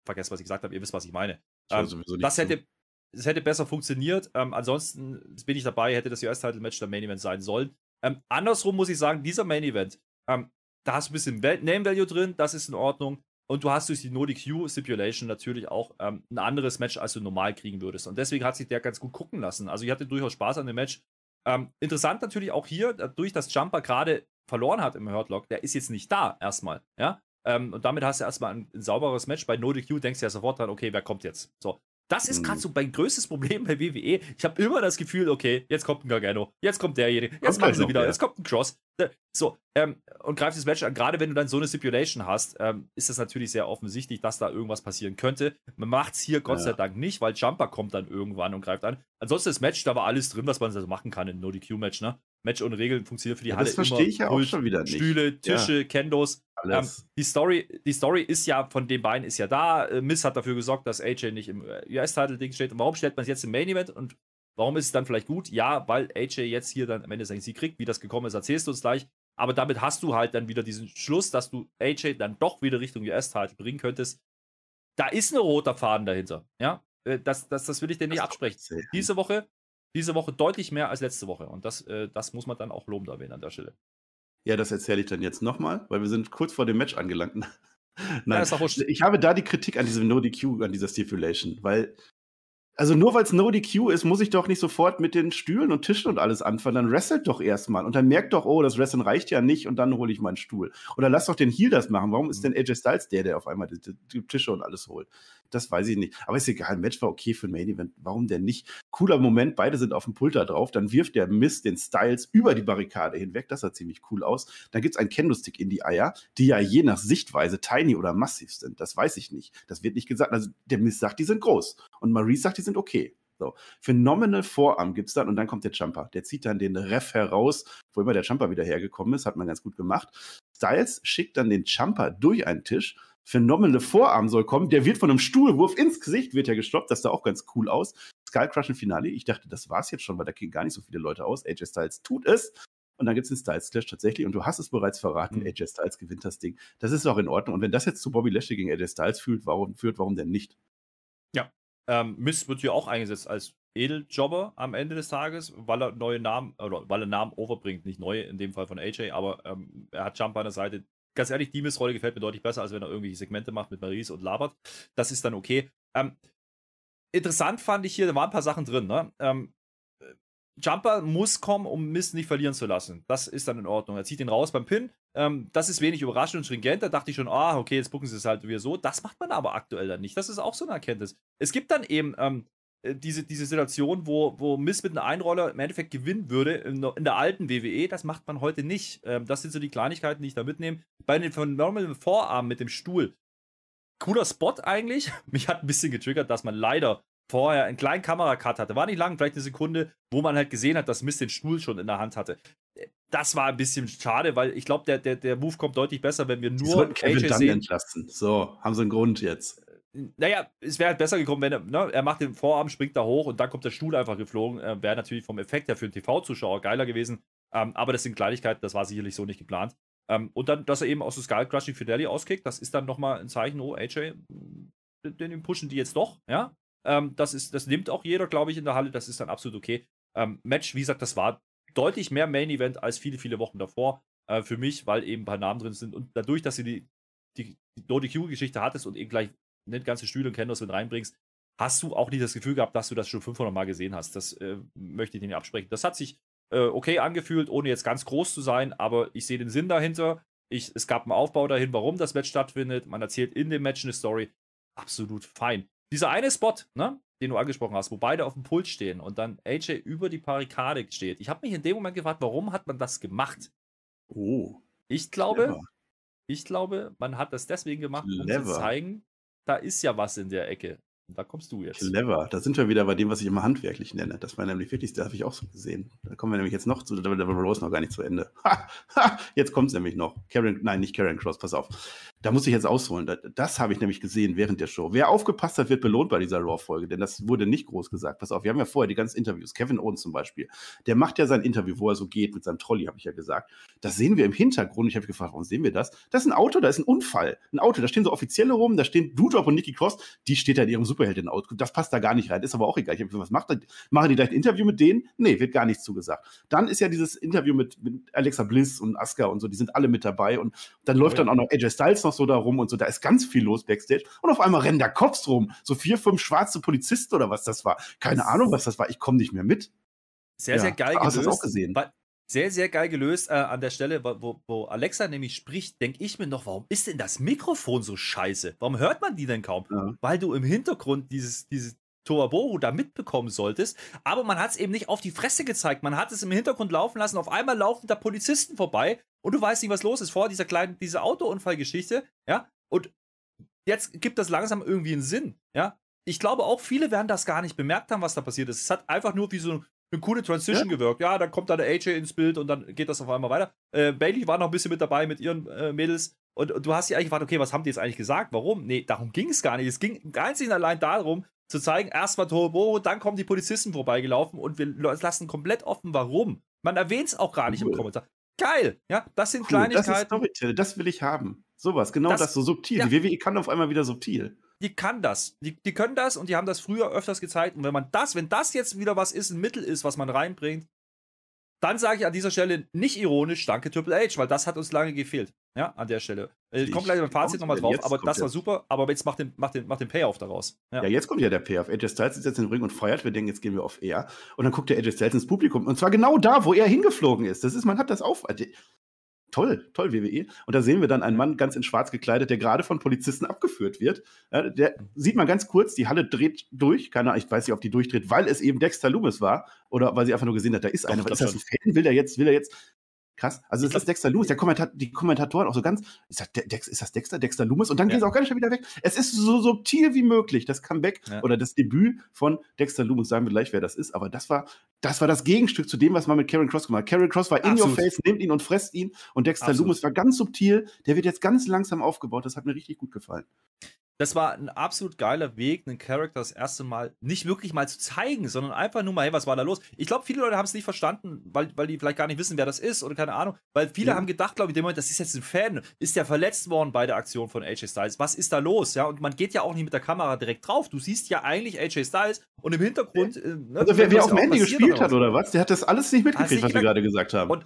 Vergesst, was ich gesagt habe. Ihr wisst, was ich meine. Ähm, das, hätte, das hätte besser funktioniert. Ähm, ansonsten bin ich dabei, hätte das US-Title-Match der Main Event sein sollen. Ähm, andersrum muss ich sagen, dieser Main Event, ähm, da hast du ein bisschen Name Value drin, das ist in Ordnung. Und du hast durch die Nodi Q Stipulation natürlich auch ähm, ein anderes Match, als du normal kriegen würdest. Und deswegen hat sich der ganz gut gucken lassen. Also ich hatte durchaus Spaß an dem Match. Ähm, interessant natürlich auch hier, dadurch, dass Jumper gerade verloren hat im Hurtlock, der ist jetzt nicht da erstmal. Ja? Ähm, und damit hast du erstmal ein, ein sauberes Match. Bei Nodi Q denkst du ja sofort dran, okay, wer kommt jetzt? So. Das ist gerade mhm. so mein größtes Problem bei WWE. Ich habe immer das Gefühl, okay, jetzt kommt ein Gargano, jetzt kommt derjenige, jetzt kommt sie wieder, jetzt kommt ein Cross. So, ähm, und greift das Match an. Gerade wenn du dann so eine Stipulation hast, ähm, ist es natürlich sehr offensichtlich, dass da irgendwas passieren könnte. Man macht es hier Gott ja. sei Dank nicht, weil Jumper kommt dann irgendwann und greift an. Ansonsten das Match, da war alles drin, was man so machen kann in No-DQ-Match, ne? Match ohne Regeln funktioniert für die ja, Halle das verstehe ich ja auch schon wieder nicht. Stühle, Tische, ja. Kendos. Ähm, die, Story, die Story ist ja von den beiden ist ja da. Äh, Miss hat dafür gesorgt, dass AJ nicht im äh, US-Title-Ding steht. Und warum stellt man es jetzt im Main-Event? Und warum ist es dann vielleicht gut? Ja, weil AJ jetzt hier dann am Ende seinen Sieg kriegt. Wie das gekommen ist, erzählst du uns gleich. Aber damit hast du halt dann wieder diesen Schluss, dass du AJ dann doch wieder Richtung US-Title bringen könntest. Da ist ein roter Faden dahinter. Ja, äh, das, das, das will ich dir nicht absprechen. Diese Woche diese Woche deutlich mehr als letzte Woche. Und das, äh, das muss man dann auch lobend erwähnen an der Stelle. Ja, das erzähle ich dann jetzt nochmal, weil wir sind kurz vor dem Match angelangt. Nein, ja, ich habe da die Kritik an diesem No-DQ, an dieser Stipulation, weil also nur weil es No DQ ist, muss ich doch nicht sofort mit den Stühlen und Tischen und alles anfangen. Dann wrestelt doch erstmal und dann merkt doch, oh, das Wrestling reicht ja nicht und dann hole ich meinen Stuhl. Oder lass doch den Heel das machen. Warum ist denn AJ Styles der, der auf einmal die, die Tische und alles holt? Das weiß ich nicht. Aber ist egal, Match war okay für ein Main Event. Warum denn nicht? Cooler Moment, beide sind auf dem Pulter drauf. Dann wirft der Mist den Styles über die Barrikade hinweg. Das sah ziemlich cool aus. Dann gibt es einen Kendo-Stick in die Eier, die ja je nach Sichtweise tiny oder massiv sind. Das weiß ich nicht. Das wird nicht gesagt. Also der Mist sagt, die sind groß. Und Marie sagt, die sind okay. So. Phenomenal Vorarm gibt es dann und dann kommt der Jumper. Der zieht dann den Ref heraus, wo immer der Jumper wieder hergekommen ist, hat man ganz gut gemacht. Styles schickt dann den Jumper durch einen Tisch. Phenomenal Vorarm soll kommen. Der wird von einem Stuhlwurf ins Gesicht, wird ja gestoppt. Das sah auch ganz cool aus. Skull Crush im Finale. Ich dachte, das war's jetzt schon, weil da gehen gar nicht so viele Leute aus. AJ Styles tut es. Und dann gibt es den Styles Clash tatsächlich. Und du hast es bereits verraten, mhm. AJ Styles gewinnt das Ding. Das ist auch in Ordnung. Und wenn das jetzt zu Bobby Lashley gegen AJ Styles führt, warum, führt, warum denn nicht? Ja. Ähm, Miss wird hier auch eingesetzt als Edeljobber am Ende des Tages, weil er neue Namen, oder weil er Namen overbringt. Nicht neue, in dem Fall von AJ, aber ähm, er hat Jump an der Seite. Ganz ehrlich, die Miss-Rolle gefällt mir deutlich besser, als wenn er irgendwelche Segmente macht mit Maries und labert. Das ist dann okay. Ähm, interessant fand ich hier, da waren ein paar Sachen drin. Ne? Ähm, Jumper muss kommen, um Mist nicht verlieren zu lassen. Das ist dann in Ordnung. Er zieht ihn raus beim Pin. Ähm, das ist wenig überraschend und stringent. Da dachte ich schon, ah, okay, jetzt bucken sie es halt wieder so. Das macht man aber aktuell dann nicht. Das ist auch so eine Erkenntnis. Es gibt dann eben ähm, äh, diese, diese Situation, wo, wo Mist mit einer Einroller im Endeffekt gewinnen würde in, in der alten WWE. Das macht man heute nicht. Ähm, das sind so die Kleinigkeiten, die ich da mitnehme. Bei den phenomenalen Vorarmen mit dem Stuhl. Cooler Spot eigentlich. Mich hat ein bisschen getriggert, dass man leider vorher einen kleinen Kameracut hatte. War nicht lang, vielleicht eine Sekunde, wo man halt gesehen hat, dass Mist den Stuhl schon in der Hand hatte. Das war ein bisschen schade, weil ich glaube, der, der, der Move kommt deutlich besser, wenn wir nur Kevin AJ sehen. entlassen. So, haben sie einen Grund jetzt. Naja, es wäre halt besser gekommen, wenn er, ne, er macht den Vorarm, springt da hoch und dann kommt der Stuhl einfach geflogen. Äh, wäre natürlich vom Effekt her für einen TV-Zuschauer geiler gewesen. Ähm, aber das sind Kleinigkeiten, das war sicherlich so nicht geplant. Ähm, und dann, dass er eben aus dem Skull Crushing Fidelity auskickt, das ist dann nochmal ein Zeichen, oh, AJ, den, den pushen die jetzt doch, ja. Ähm, das, ist, das nimmt auch jeder, glaube ich, in der Halle. Das ist dann absolut okay. Ähm, Match, wie gesagt, das war deutlich mehr Main Event als viele, viele Wochen davor äh, für mich, weil eben ein paar Namen drin sind. Und dadurch, dass du die, die, die No-DQ-Geschichte hattest und eben gleich nicht ganze Stühle und Candles mit reinbringst, hast du auch nicht das Gefühl gehabt, dass du das schon 500 Mal gesehen hast. Das äh, möchte ich dir nicht absprechen. Das hat sich äh, okay angefühlt, ohne jetzt ganz groß zu sein, aber ich sehe den Sinn dahinter. Ich, es gab einen Aufbau dahin, warum das Match stattfindet. Man erzählt in dem Match eine Story. Absolut fein. Dieser eine Spot, ne, den du angesprochen hast, wo beide auf dem Pult stehen und dann AJ über die Barrikade steht. Ich habe mich in dem Moment gefragt, warum hat man das gemacht? Oh. Ich glaube, ich glaube, man hat das deswegen gemacht, um clever. zu zeigen, da ist ja was in der Ecke. Da kommst du jetzt. Clever. Da sind wir wieder bei dem, was ich immer handwerklich nenne. Das war nämlich wirklich, das habe ich auch so gesehen. Da kommen wir nämlich jetzt noch zu, da war Rose noch gar nicht zu Ende. Ha, ha, jetzt kommt es nämlich noch. Karen, nein, nicht Karen Cross, pass auf. Da muss ich jetzt ausholen. Das, das habe ich nämlich gesehen während der Show. Wer aufgepasst hat, wird belohnt bei dieser Raw-Folge, denn das wurde nicht groß gesagt. Pass auf, wir haben ja vorher die ganzen Interviews. Kevin Owens zum Beispiel, der macht ja sein Interview, wo er so geht mit seinem Trolley, habe ich ja gesagt. Das sehen wir im Hintergrund. Ich habe gefragt, warum sehen wir das? Das ist ein Auto, da ist ein Unfall. Ein Auto, da stehen so Offizielle rum, da stehen Doudrop und Nikki Cross, die steht da in ihrem Superhelden-Auto. Das passt da gar nicht rein. Ist aber auch egal. Ich habe was macht Machen die gleich ein Interview mit denen? Nee, wird gar nichts zugesagt. Dann ist ja dieses Interview mit, mit Alexa Bliss und Asuka und so, die sind alle mit dabei. Und dann läuft ja. dann auch noch AJ Styles noch so da rum und so. Da ist ganz viel los backstage. Und auf einmal rennen da Cops rum. So vier, fünf schwarze Polizisten oder was das war. Keine Ahnung, was das war. Ich komme nicht mehr mit. Sehr, ja. sehr geil Hast du das auch gesehen? Sehr, sehr geil gelöst äh, an der Stelle, wo, wo Alexa nämlich spricht, denke ich mir noch, warum ist denn das Mikrofon so scheiße? Warum hört man die denn kaum? Ja. Weil du im Hintergrund dieses, dieses Toaboru da mitbekommen solltest, aber man hat es eben nicht auf die Fresse gezeigt. Man hat es im Hintergrund laufen lassen, auf einmal laufen da Polizisten vorbei und du weißt nicht, was los ist. Vor dieser kleinen, diese Autounfallgeschichte, ja, und jetzt gibt das langsam irgendwie einen Sinn, ja. Ich glaube auch, viele werden das gar nicht bemerkt haben, was da passiert ist. Es hat einfach nur wie so eine coole Transition ja? gewirkt. Ja, dann kommt da der AJ ins Bild und dann geht das auf einmal weiter. Äh, Bailey war noch ein bisschen mit dabei mit ihren äh, Mädels. Und, und, du hast ja eigentlich gefragt, okay, was haben die jetzt eigentlich gesagt? Warum? Nee, darum ging es gar nicht. Es ging einzig und allein darum, zu zeigen, erstmal Toroboro, dann kommen die Polizisten vorbeigelaufen und wir lassen komplett offen, warum. Man erwähnt es auch gar nicht cool. im Kommentar. Geil, ja, das sind cool, Kleinigkeiten. Das, das will ich haben. Sowas, genau das, das so subtil. Ja. Die WWE kann auf einmal wieder subtil die kann das. Die, die können das und die haben das früher öfters gezeigt. Und wenn man das, wenn das jetzt wieder was ist, ein Mittel ist, was man reinbringt, dann sage ich an dieser Stelle nicht ironisch, danke Triple H, weil das hat uns lange gefehlt. Ja, an der Stelle. Äh, ich komme gleich beim Fazit nochmal drauf, aber das war super, aber jetzt macht den, macht den, macht den Payoff daraus. Ja. ja. jetzt kommt ja der Payoff. AJ Styles ist jetzt im Ring und feiert, wir denken, jetzt gehen wir auf Air. Und dann guckt der AJ Styles ins Publikum. Und zwar genau da, wo er hingeflogen ist. Das ist, man hat das auf. Also, toll, toll WWE. Und da sehen wir dann einen Mann ganz in schwarz gekleidet, der gerade von Polizisten abgeführt wird. Ja, der sieht man ganz kurz, die Halle dreht durch. Keine Ahnung, ich weiß nicht, ob die durchdreht, weil es eben Dexter Loomis war oder weil sie einfach nur gesehen hat, da ist einer. Ist das ein Fan? Will er jetzt, will er jetzt Krass. Also es ist Dexter Loomis. Der Kommentat die Kommentatoren auch so ganz, ist das, Dex, ist das Dexter? Dexter Loomis? Und dann ja. geht es auch ganz schnell wieder weg. Es ist so subtil wie möglich, das Comeback ja. oder das Debüt von Dexter Loomis. Sagen wir gleich, wer das ist. Aber das war, das war das Gegenstück zu dem, was man mit Karen Cross gemacht hat. Karen Cross war in Absolut. your face, nimmt ihn und fresst ihn. Und Dexter Absolut. Loomis war ganz subtil. Der wird jetzt ganz langsam aufgebaut. Das hat mir richtig gut gefallen das war ein absolut geiler Weg, einen Charakter das erste Mal nicht wirklich mal zu zeigen, sondern einfach nur mal, hey, was war da los? Ich glaube, viele Leute haben es nicht verstanden, weil, weil die vielleicht gar nicht wissen, wer das ist oder keine Ahnung. Weil viele ja. haben gedacht, glaube ich, in dem Moment, das ist jetzt ein Fan, ist der verletzt worden bei der Aktion von AJ Styles. Was ist da los? Ja, und man geht ja auch nicht mit der Kamera direkt drauf. Du siehst ja eigentlich AJ Styles und im Hintergrund. Äh, ne, also, wer, wer auf dem Handy gespielt hat oder was, der hat das alles nicht mitgekriegt, was wir gerade gesagt haben. Und,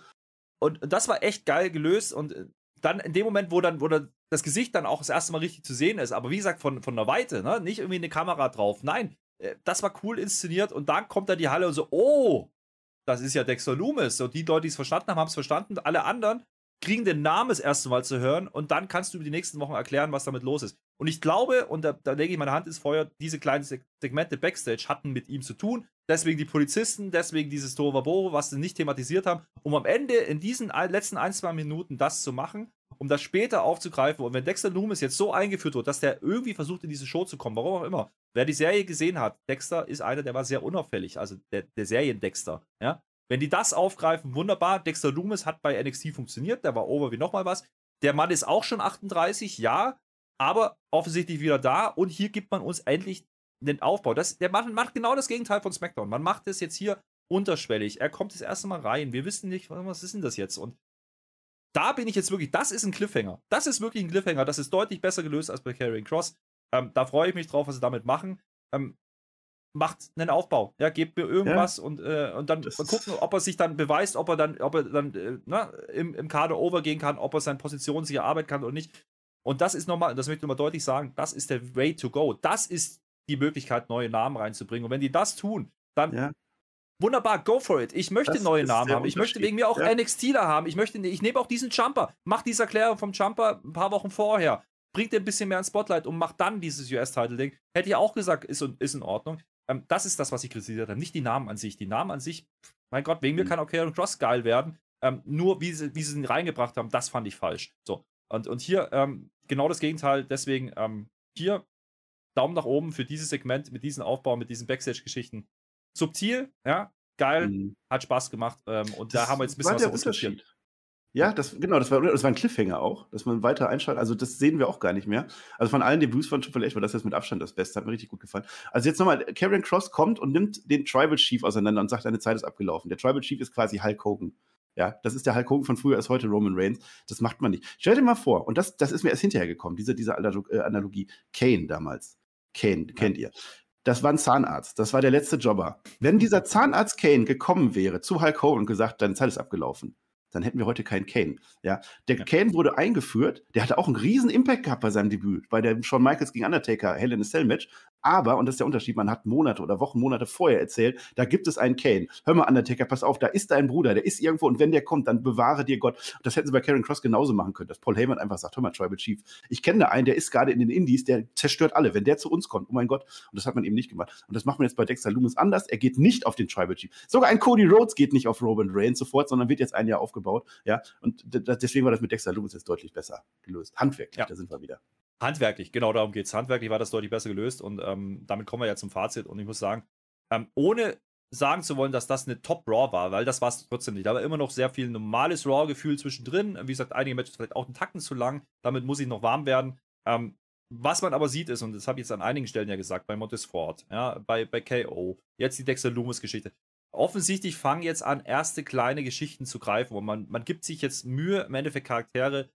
und das war echt geil gelöst und äh, dann in dem Moment, wo dann, wo dann das Gesicht dann auch das erste Mal richtig zu sehen ist, aber wie gesagt, von, von der Weite, ne? nicht irgendwie eine Kamera drauf. Nein, äh, das war cool inszeniert und dann kommt da die Halle und so, oh, das ist ja Dexter Loomis. Und die Leute, die es verstanden haben, haben es verstanden. Alle anderen kriegen den Namen das erste Mal zu hören und dann kannst du über die nächsten Wochen erklären, was damit los ist. Und ich glaube, und da, da lege ich meine Hand ins Feuer, diese kleinen Segmente Backstage hatten mit ihm zu tun. Deswegen die Polizisten, deswegen dieses Tovaboro, was sie nicht thematisiert haben, um am Ende in diesen letzten ein, zwei Minuten das zu machen, um das später aufzugreifen. Und wenn Dexter Loomis jetzt so eingeführt wird, dass der irgendwie versucht, in diese Show zu kommen, warum auch immer, wer die Serie gesehen hat, Dexter ist einer, der war sehr unauffällig, also der, der Serien-Dexter, ja. Wenn die das aufgreifen, wunderbar. Dexter Loomis hat bei NXT funktioniert, der war over wie nochmal was. Der Mann ist auch schon 38, ja, aber offensichtlich wieder da und hier gibt man uns endlich den Aufbau. Das, der macht, macht genau das Gegenteil von SmackDown. Man macht es jetzt hier unterschwellig. Er kommt das erste Mal rein. Wir wissen nicht, was ist denn das jetzt? Und da bin ich jetzt wirklich, das ist ein Cliffhanger. Das ist wirklich ein Cliffhanger. Das ist deutlich besser gelöst als bei Carrying Cross. Ähm, da freue ich mich drauf, was sie damit machen. Ähm, macht einen Aufbau. Ja, gebt mir irgendwas ja. und, äh, und dann gucken, ob er sich dann beweist, ob er dann, ob er dann äh, na, ne, im, im Kader overgehen kann, ob er seine Position sich erarbeiten kann oder nicht. Und das ist nochmal, das möchte ich nochmal deutlich sagen, das ist der Way to go. Das ist die Möglichkeit, neue Namen reinzubringen. Und wenn die das tun, dann ja. Wunderbar, go for it. Ich möchte das neue Namen haben. Ich möchte wegen mir auch ja. NXTler haben. Ich möchte, ich nehme auch diesen Jumper. Mach diese Erklärung vom Jumper ein paar Wochen vorher. Bringt dir ein bisschen mehr ins Spotlight und macht dann dieses US-Title-Ding. Hätte ich auch gesagt, ist, ist in Ordnung. Ähm, das ist das, was ich kritisiert habe. Nicht die Namen an sich. Die Namen an sich, mein Gott, wegen mhm. mir kann auch Karen Cross geil werden. Ähm, nur wie sie, wie sie ihn reingebracht haben, das fand ich falsch. So. Und, und hier ähm, genau das Gegenteil. Deswegen ähm, hier Daumen nach oben für dieses Segment mit diesem Aufbau, mit diesen Backstage-Geschichten. Subtil, ja, geil, mhm. hat Spaß gemacht. Ähm, und das da haben wir jetzt ein bisschen was diskutiert. Ja, das, genau, das war, das war ein Cliffhanger auch, dass man weiter einschaltet. Also, das sehen wir auch gar nicht mehr. Also, von allen Debuts von Triple H war das jetzt mit Abstand das Beste. Hat mir richtig gut gefallen. Also, jetzt nochmal: Karen Cross kommt und nimmt den Tribal Chief auseinander und sagt, deine Zeit ist abgelaufen. Der Tribal Chief ist quasi Hulk Hogan. Ja, das ist der Hulk Hogan von früher, ist heute Roman Reigns. Das macht man nicht. Stell dir mal vor, und das, das ist mir erst hinterher gekommen, diese, diese äh, Analogie. Kane damals. Kane, kennt ihr. Das war ein Zahnarzt. Das war der letzte Jobber. Wenn dieser Zahnarzt Kane gekommen wäre zu Hulk Hogan und gesagt, deine Zeit ist abgelaufen, dann hätten wir heute keinen Kane. Ja, der ja. Kane wurde eingeführt, der hatte auch einen riesen Impact gehabt bei seinem Debüt, bei dem Shawn Michaels gegen Undertaker Hell in a Cell Match. Aber, und das ist der Unterschied, man hat Monate oder Wochen, Monate vorher erzählt, da gibt es einen Kane. Hör mal, Undertaker, pass auf, da ist dein Bruder, der ist irgendwo und wenn der kommt, dann bewahre dir Gott. Das hätten sie bei Karen Cross genauso machen können, dass Paul Heyman einfach sagt, hör mal, Tribal Chief, ich kenne da einen, der ist gerade in den Indies, der zerstört alle. Wenn der zu uns kommt, oh mein Gott. Und das hat man eben nicht gemacht. Und das macht man jetzt bei Dexter Loomis anders. Er geht nicht auf den Tribal Chief. Sogar ein Cody Rhodes geht nicht auf Roman Reigns sofort, sondern wird jetzt ein Jahr aufgebaut. Ja, und deswegen war das mit Dexter Loomis jetzt deutlich besser gelöst. Handwerklich, ja. da sind wir wieder. Handwerklich, genau darum geht es. Handwerklich war das deutlich besser gelöst und ähm, damit kommen wir ja zum Fazit. Und ich muss sagen, ähm, ohne sagen zu wollen, dass das eine Top-Raw war, weil das war es trotzdem nicht. Da war immer noch sehr viel normales Raw-Gefühl zwischendrin. Wie gesagt, einige Matches vielleicht auch einen Tacken zu lang. Damit muss ich noch warm werden. Ähm, was man aber sieht ist, und das habe ich jetzt an einigen Stellen ja gesagt, bei Montesfort, ja, bei, bei KO, jetzt die Dexter Loomis-Geschichte. Offensichtlich fangen jetzt an, erste kleine Geschichten zu greifen und man, man gibt sich jetzt Mühe, im Endeffekt Charaktere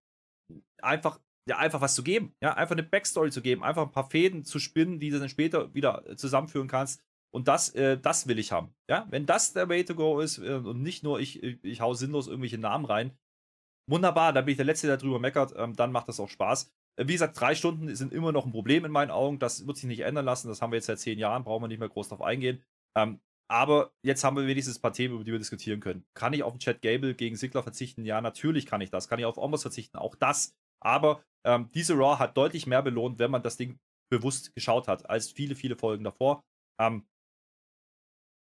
einfach ja, einfach was zu geben. Ja, einfach eine Backstory zu geben, einfach ein paar Fäden zu spinnen, die du dann später wieder zusammenführen kannst. Und das, äh, das will ich haben. Ja, wenn das der Way to go ist äh, und nicht nur ich, ich, ich hau sinnlos irgendwelche Namen rein, wunderbar, da bin ich der Letzte, der drüber meckert, ähm, dann macht das auch Spaß. Äh, wie gesagt, drei Stunden sind immer noch ein Problem in meinen Augen. Das wird sich nicht ändern lassen. Das haben wir jetzt seit zehn Jahren, brauchen wir nicht mehr groß drauf eingehen. Ähm, aber jetzt haben wir wenigstens ein paar Themen, über die wir diskutieren können. Kann ich auf den Chat Gable gegen Sigler verzichten? Ja, natürlich kann ich das. Kann ich auf Omos verzichten? Auch das. Aber ähm, diese Raw hat deutlich mehr belohnt, wenn man das Ding bewusst geschaut hat, als viele, viele Folgen davor. Ähm,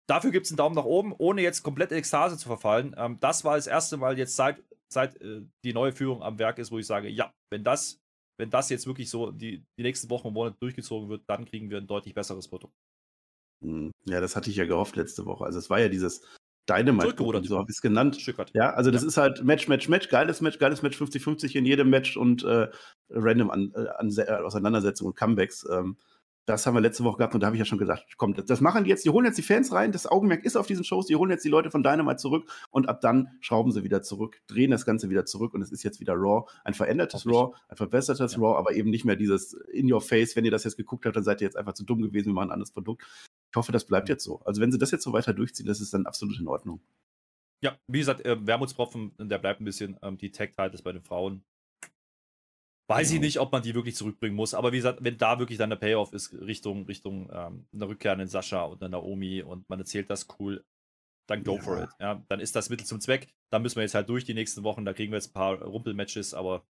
dafür gibt es einen Daumen nach oben, ohne jetzt komplett in Ekstase zu verfallen. Ähm, das war das erste Mal jetzt seit, seit äh, die neue Führung am Werk ist, wo ich sage, ja, wenn das, wenn das jetzt wirklich so die, die nächsten Wochen und Monate durchgezogen wird, dann kriegen wir ein deutlich besseres Produkt. Hm, ja, das hatte ich ja gehofft letzte Woche. Also es war ja dieses Dynamite, so habe ich es genannt. Stückert. Ja, also das ja. ist halt Match, Match, Match, geiles Match, geiles Match, 50-50 in jedem Match und äh, random an, äh, an, äh, Auseinandersetzungen und Comebacks. Ähm, das haben wir letzte Woche gehabt und da habe ich ja schon gesagt, komm, das, das, machen die jetzt, die holen jetzt die Fans rein, das Augenmerk ist auf diesen Shows, die holen jetzt die Leute von Dynamite zurück und ab dann schrauben sie wieder zurück, drehen das Ganze wieder zurück und es ist jetzt wieder Raw, ein verändertes Raw, ein verbessertes ja. Raw, aber eben nicht mehr dieses in your face, wenn ihr das jetzt geguckt habt, dann seid ihr jetzt einfach zu dumm gewesen, wir machen ein anderes Produkt. Ich hoffe, das bleibt jetzt so. Also wenn sie das jetzt so weiter durchziehen, das ist dann absolut in Ordnung. Ja, wie gesagt, äh, Wermutstropfen, der bleibt ein bisschen. Ähm, die Tag-Titles bei den Frauen Weiß genau. ich nicht, ob man die wirklich zurückbringen muss. Aber wie gesagt, wenn da wirklich dann der Payoff ist, Richtung, Richtung ähm, eine Rückkehr an den Sascha und der Naomi und man erzählt das cool, dann go ja. for it. Ja, dann ist das Mittel zum Zweck. Da müssen wir jetzt halt durch die nächsten Wochen. Da kriegen wir jetzt ein paar Rumpelmatches, aber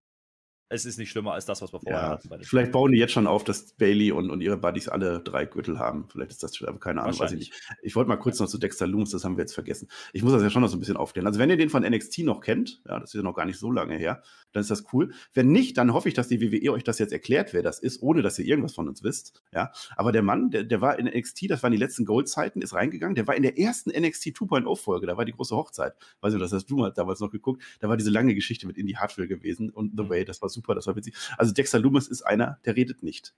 es ist nicht schlimmer als das, was wir vorher ja, hatten. Vielleicht bauen die jetzt schon auf, dass Bailey und, und ihre Buddies alle drei Gürtel haben. Vielleicht ist das schon, aber keine Ahnung, weiß ich nicht. Ich wollte mal kurz noch zu Dexter Looms, das haben wir jetzt vergessen. Ich muss das ja schon noch so ein bisschen aufklären. Also, wenn ihr den von NXT noch kennt, ja, das ist ja noch gar nicht so lange her, dann ist das cool. Wenn nicht, dann hoffe ich, dass die WWE euch das jetzt erklärt, wer das ist, ohne dass ihr irgendwas von uns wisst. Ja, aber der Mann, der, der war in NXT, das waren die letzten Gold-Zeiten, ist reingegangen. Der war in der ersten NXT 2.0-Folge, da war die große Hochzeit. Weiß nicht, das hast du mal damals noch geguckt. Da war diese lange Geschichte mit Indie Hartwell gewesen und The mhm. Way, das war super, das war witzig. Also Dexter Loomis ist einer, der redet nicht.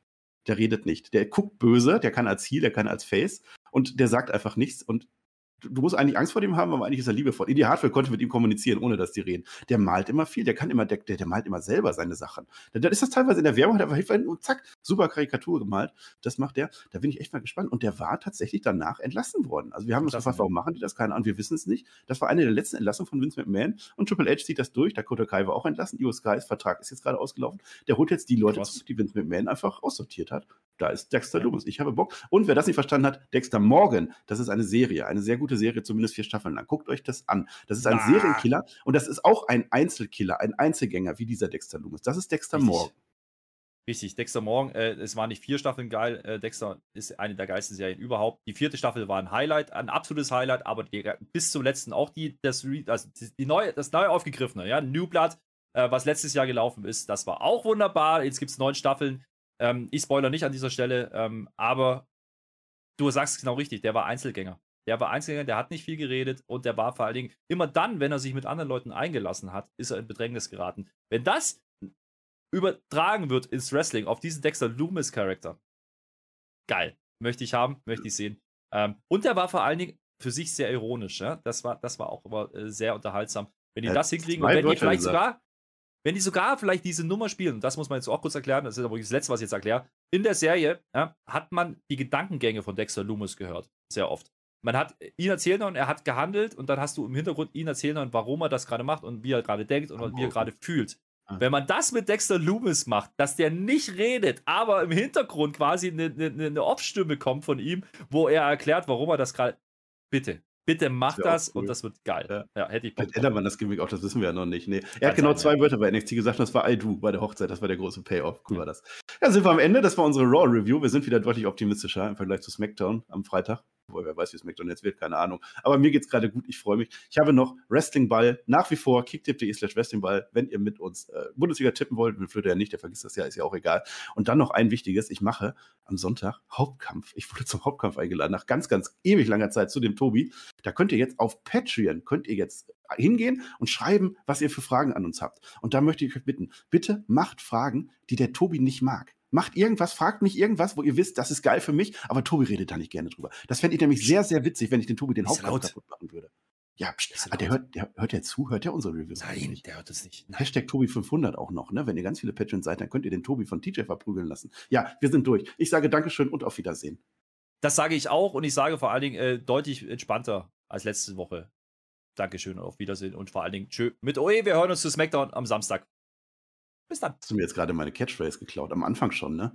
Der redet nicht. Der guckt böse, der kann als Heel, der kann als Face und der sagt einfach nichts und du musst eigentlich Angst vor dem haben, aber eigentlich ist er liebevoll. Indie Hartwell konnte mit ihm kommunizieren, ohne dass die reden. Der malt immer viel, der kann immer, der, der, malt immer selber seine Sachen. Dann, dann ist das teilweise in der Werbung, der hilft und zack, super Karikatur gemalt. Das macht der. Da bin ich echt mal gespannt. Und der war tatsächlich danach entlassen worden. Also wir haben uns gefragt, warum machen die das? Keine Ahnung, wir wissen es nicht. Das war eine der letzten Entlassungen von Vince McMahon und Triple H zieht das durch. Dakota Kai war auch entlassen. Io Sky's Vertrag ist jetzt gerade ausgelaufen. Der holt jetzt die Leute zurück, die Vince McMahon einfach aussortiert hat. Da ist Dexter. Loomis. Ich habe Bock. Und wer das nicht verstanden hat, Dexter Morgan, das ist eine Serie, eine sehr gute Serie, zumindest vier Staffeln lang. Guckt euch das an. Das ist ein ah. Serienkiller und das ist auch ein Einzelkiller, ein Einzelgänger wie dieser Dexter Loomis. Das ist Dexter Richtig. Morgan. Richtig, Dexter Morgan, äh, es waren nicht vier Staffeln geil. Äh, Dexter ist eine der geilsten Serien überhaupt. Die vierte Staffel war ein Highlight, ein absolutes Highlight, aber die, bis zum letzten auch die, das, also die neue, das neu aufgegriffene, ja, New Blood, äh, was letztes Jahr gelaufen ist, das war auch wunderbar. Jetzt gibt es neun Staffeln. Ähm, ich spoiler nicht an dieser Stelle, ähm, aber du sagst es genau richtig, der war Einzelgänger. Der war Einzelgänger, der hat nicht viel geredet und der war vor allen Dingen immer dann, wenn er sich mit anderen Leuten eingelassen hat, ist er in Bedrängnis geraten. Wenn das übertragen wird ins Wrestling auf diesen Dexter Loomis Charakter, geil. Möchte ich haben, möchte ich sehen. Ähm, und der war vor allen Dingen für sich sehr ironisch. Ja? Das, war, das war auch immer äh, sehr unterhaltsam. Wenn die ja, das hinkriegen und wenn die vielleicht sogar wenn die sogar vielleicht diese Nummer spielen, und das muss man jetzt auch kurz erklären, das ist aber das Letzte, was ich jetzt erkläre, in der Serie ja, hat man die Gedankengänge von Dexter Loomis gehört. Sehr oft. Man hat ihn erzählen und er hat gehandelt und dann hast du im Hintergrund ihn erzählen und warum er das gerade macht und wie er gerade denkt und wie er gerade fühlt. Ah. Wenn man das mit Dexter Loomis macht, dass der nicht redet, aber im Hintergrund quasi eine, eine, eine Off-Stimme kommt von ihm, wo er erklärt, warum er das gerade. Bitte, Bitte mach das, das cool. und das wird geil. Ja, ja hätte ich Bock. ändert man das Gimmick auch, das wissen wir ja noch nicht. Nee. Er hat genau sein, zwei ja. Wörter bei NXT gesagt, das war I do bei der Hochzeit, das war der große Payoff. Cool ja. war das. Ja, sind wir am Ende, das war unsere Raw-Review. Wir sind wieder deutlich optimistischer im Vergleich zu SmackDown am Freitag. Wobei, wer weiß, wie SmackDown jetzt wird, keine Ahnung. Aber mir geht es gerade gut, ich freue mich. Ich habe noch Wrestlingball, nach wie vor kicktip.de slash Wrestlingball, wenn ihr mit uns äh, Bundesliga tippen wollt. Mit Flöter ja nicht, der vergisst das ja, ist ja auch egal. Und dann noch ein wichtiges, ich mache am Sonntag Hauptkampf. Ich wurde zum Hauptkampf eingeladen, nach ganz, ganz ewig langer Zeit zu dem Tobi. Da könnt ihr jetzt auf Patreon, könnt ihr jetzt hingehen und schreiben, was ihr für Fragen an uns habt. Und da möchte ich euch bitten, bitte macht Fragen, die der Tobi nicht mag macht irgendwas, fragt mich irgendwas, wo ihr wisst, das ist geil für mich, aber Tobi redet da nicht gerne drüber. Das fände ich nämlich sehr, sehr witzig, wenn ich den Tobi den Hauptkampf kaputt machen würde. Ja, pst, ah, der, hört, der hört ja zu, hört ja unsere Reviews. Nein, nicht. der hört es nicht. Nein. Hashtag Tobi500 auch noch, ne? Wenn ihr ganz viele Patrons seid, dann könnt ihr den Tobi von TJ verprügeln lassen. Ja, wir sind durch. Ich sage Dankeschön und auf Wiedersehen. Das sage ich auch und ich sage vor allen Dingen äh, deutlich entspannter als letzte Woche. Dankeschön und auf Wiedersehen und vor allen Dingen tschö mit OE. Wir hören uns zu SmackDown am Samstag. Bis dann. Hast du mir jetzt gerade meine Catchphrase geklaut? Am Anfang schon, ne?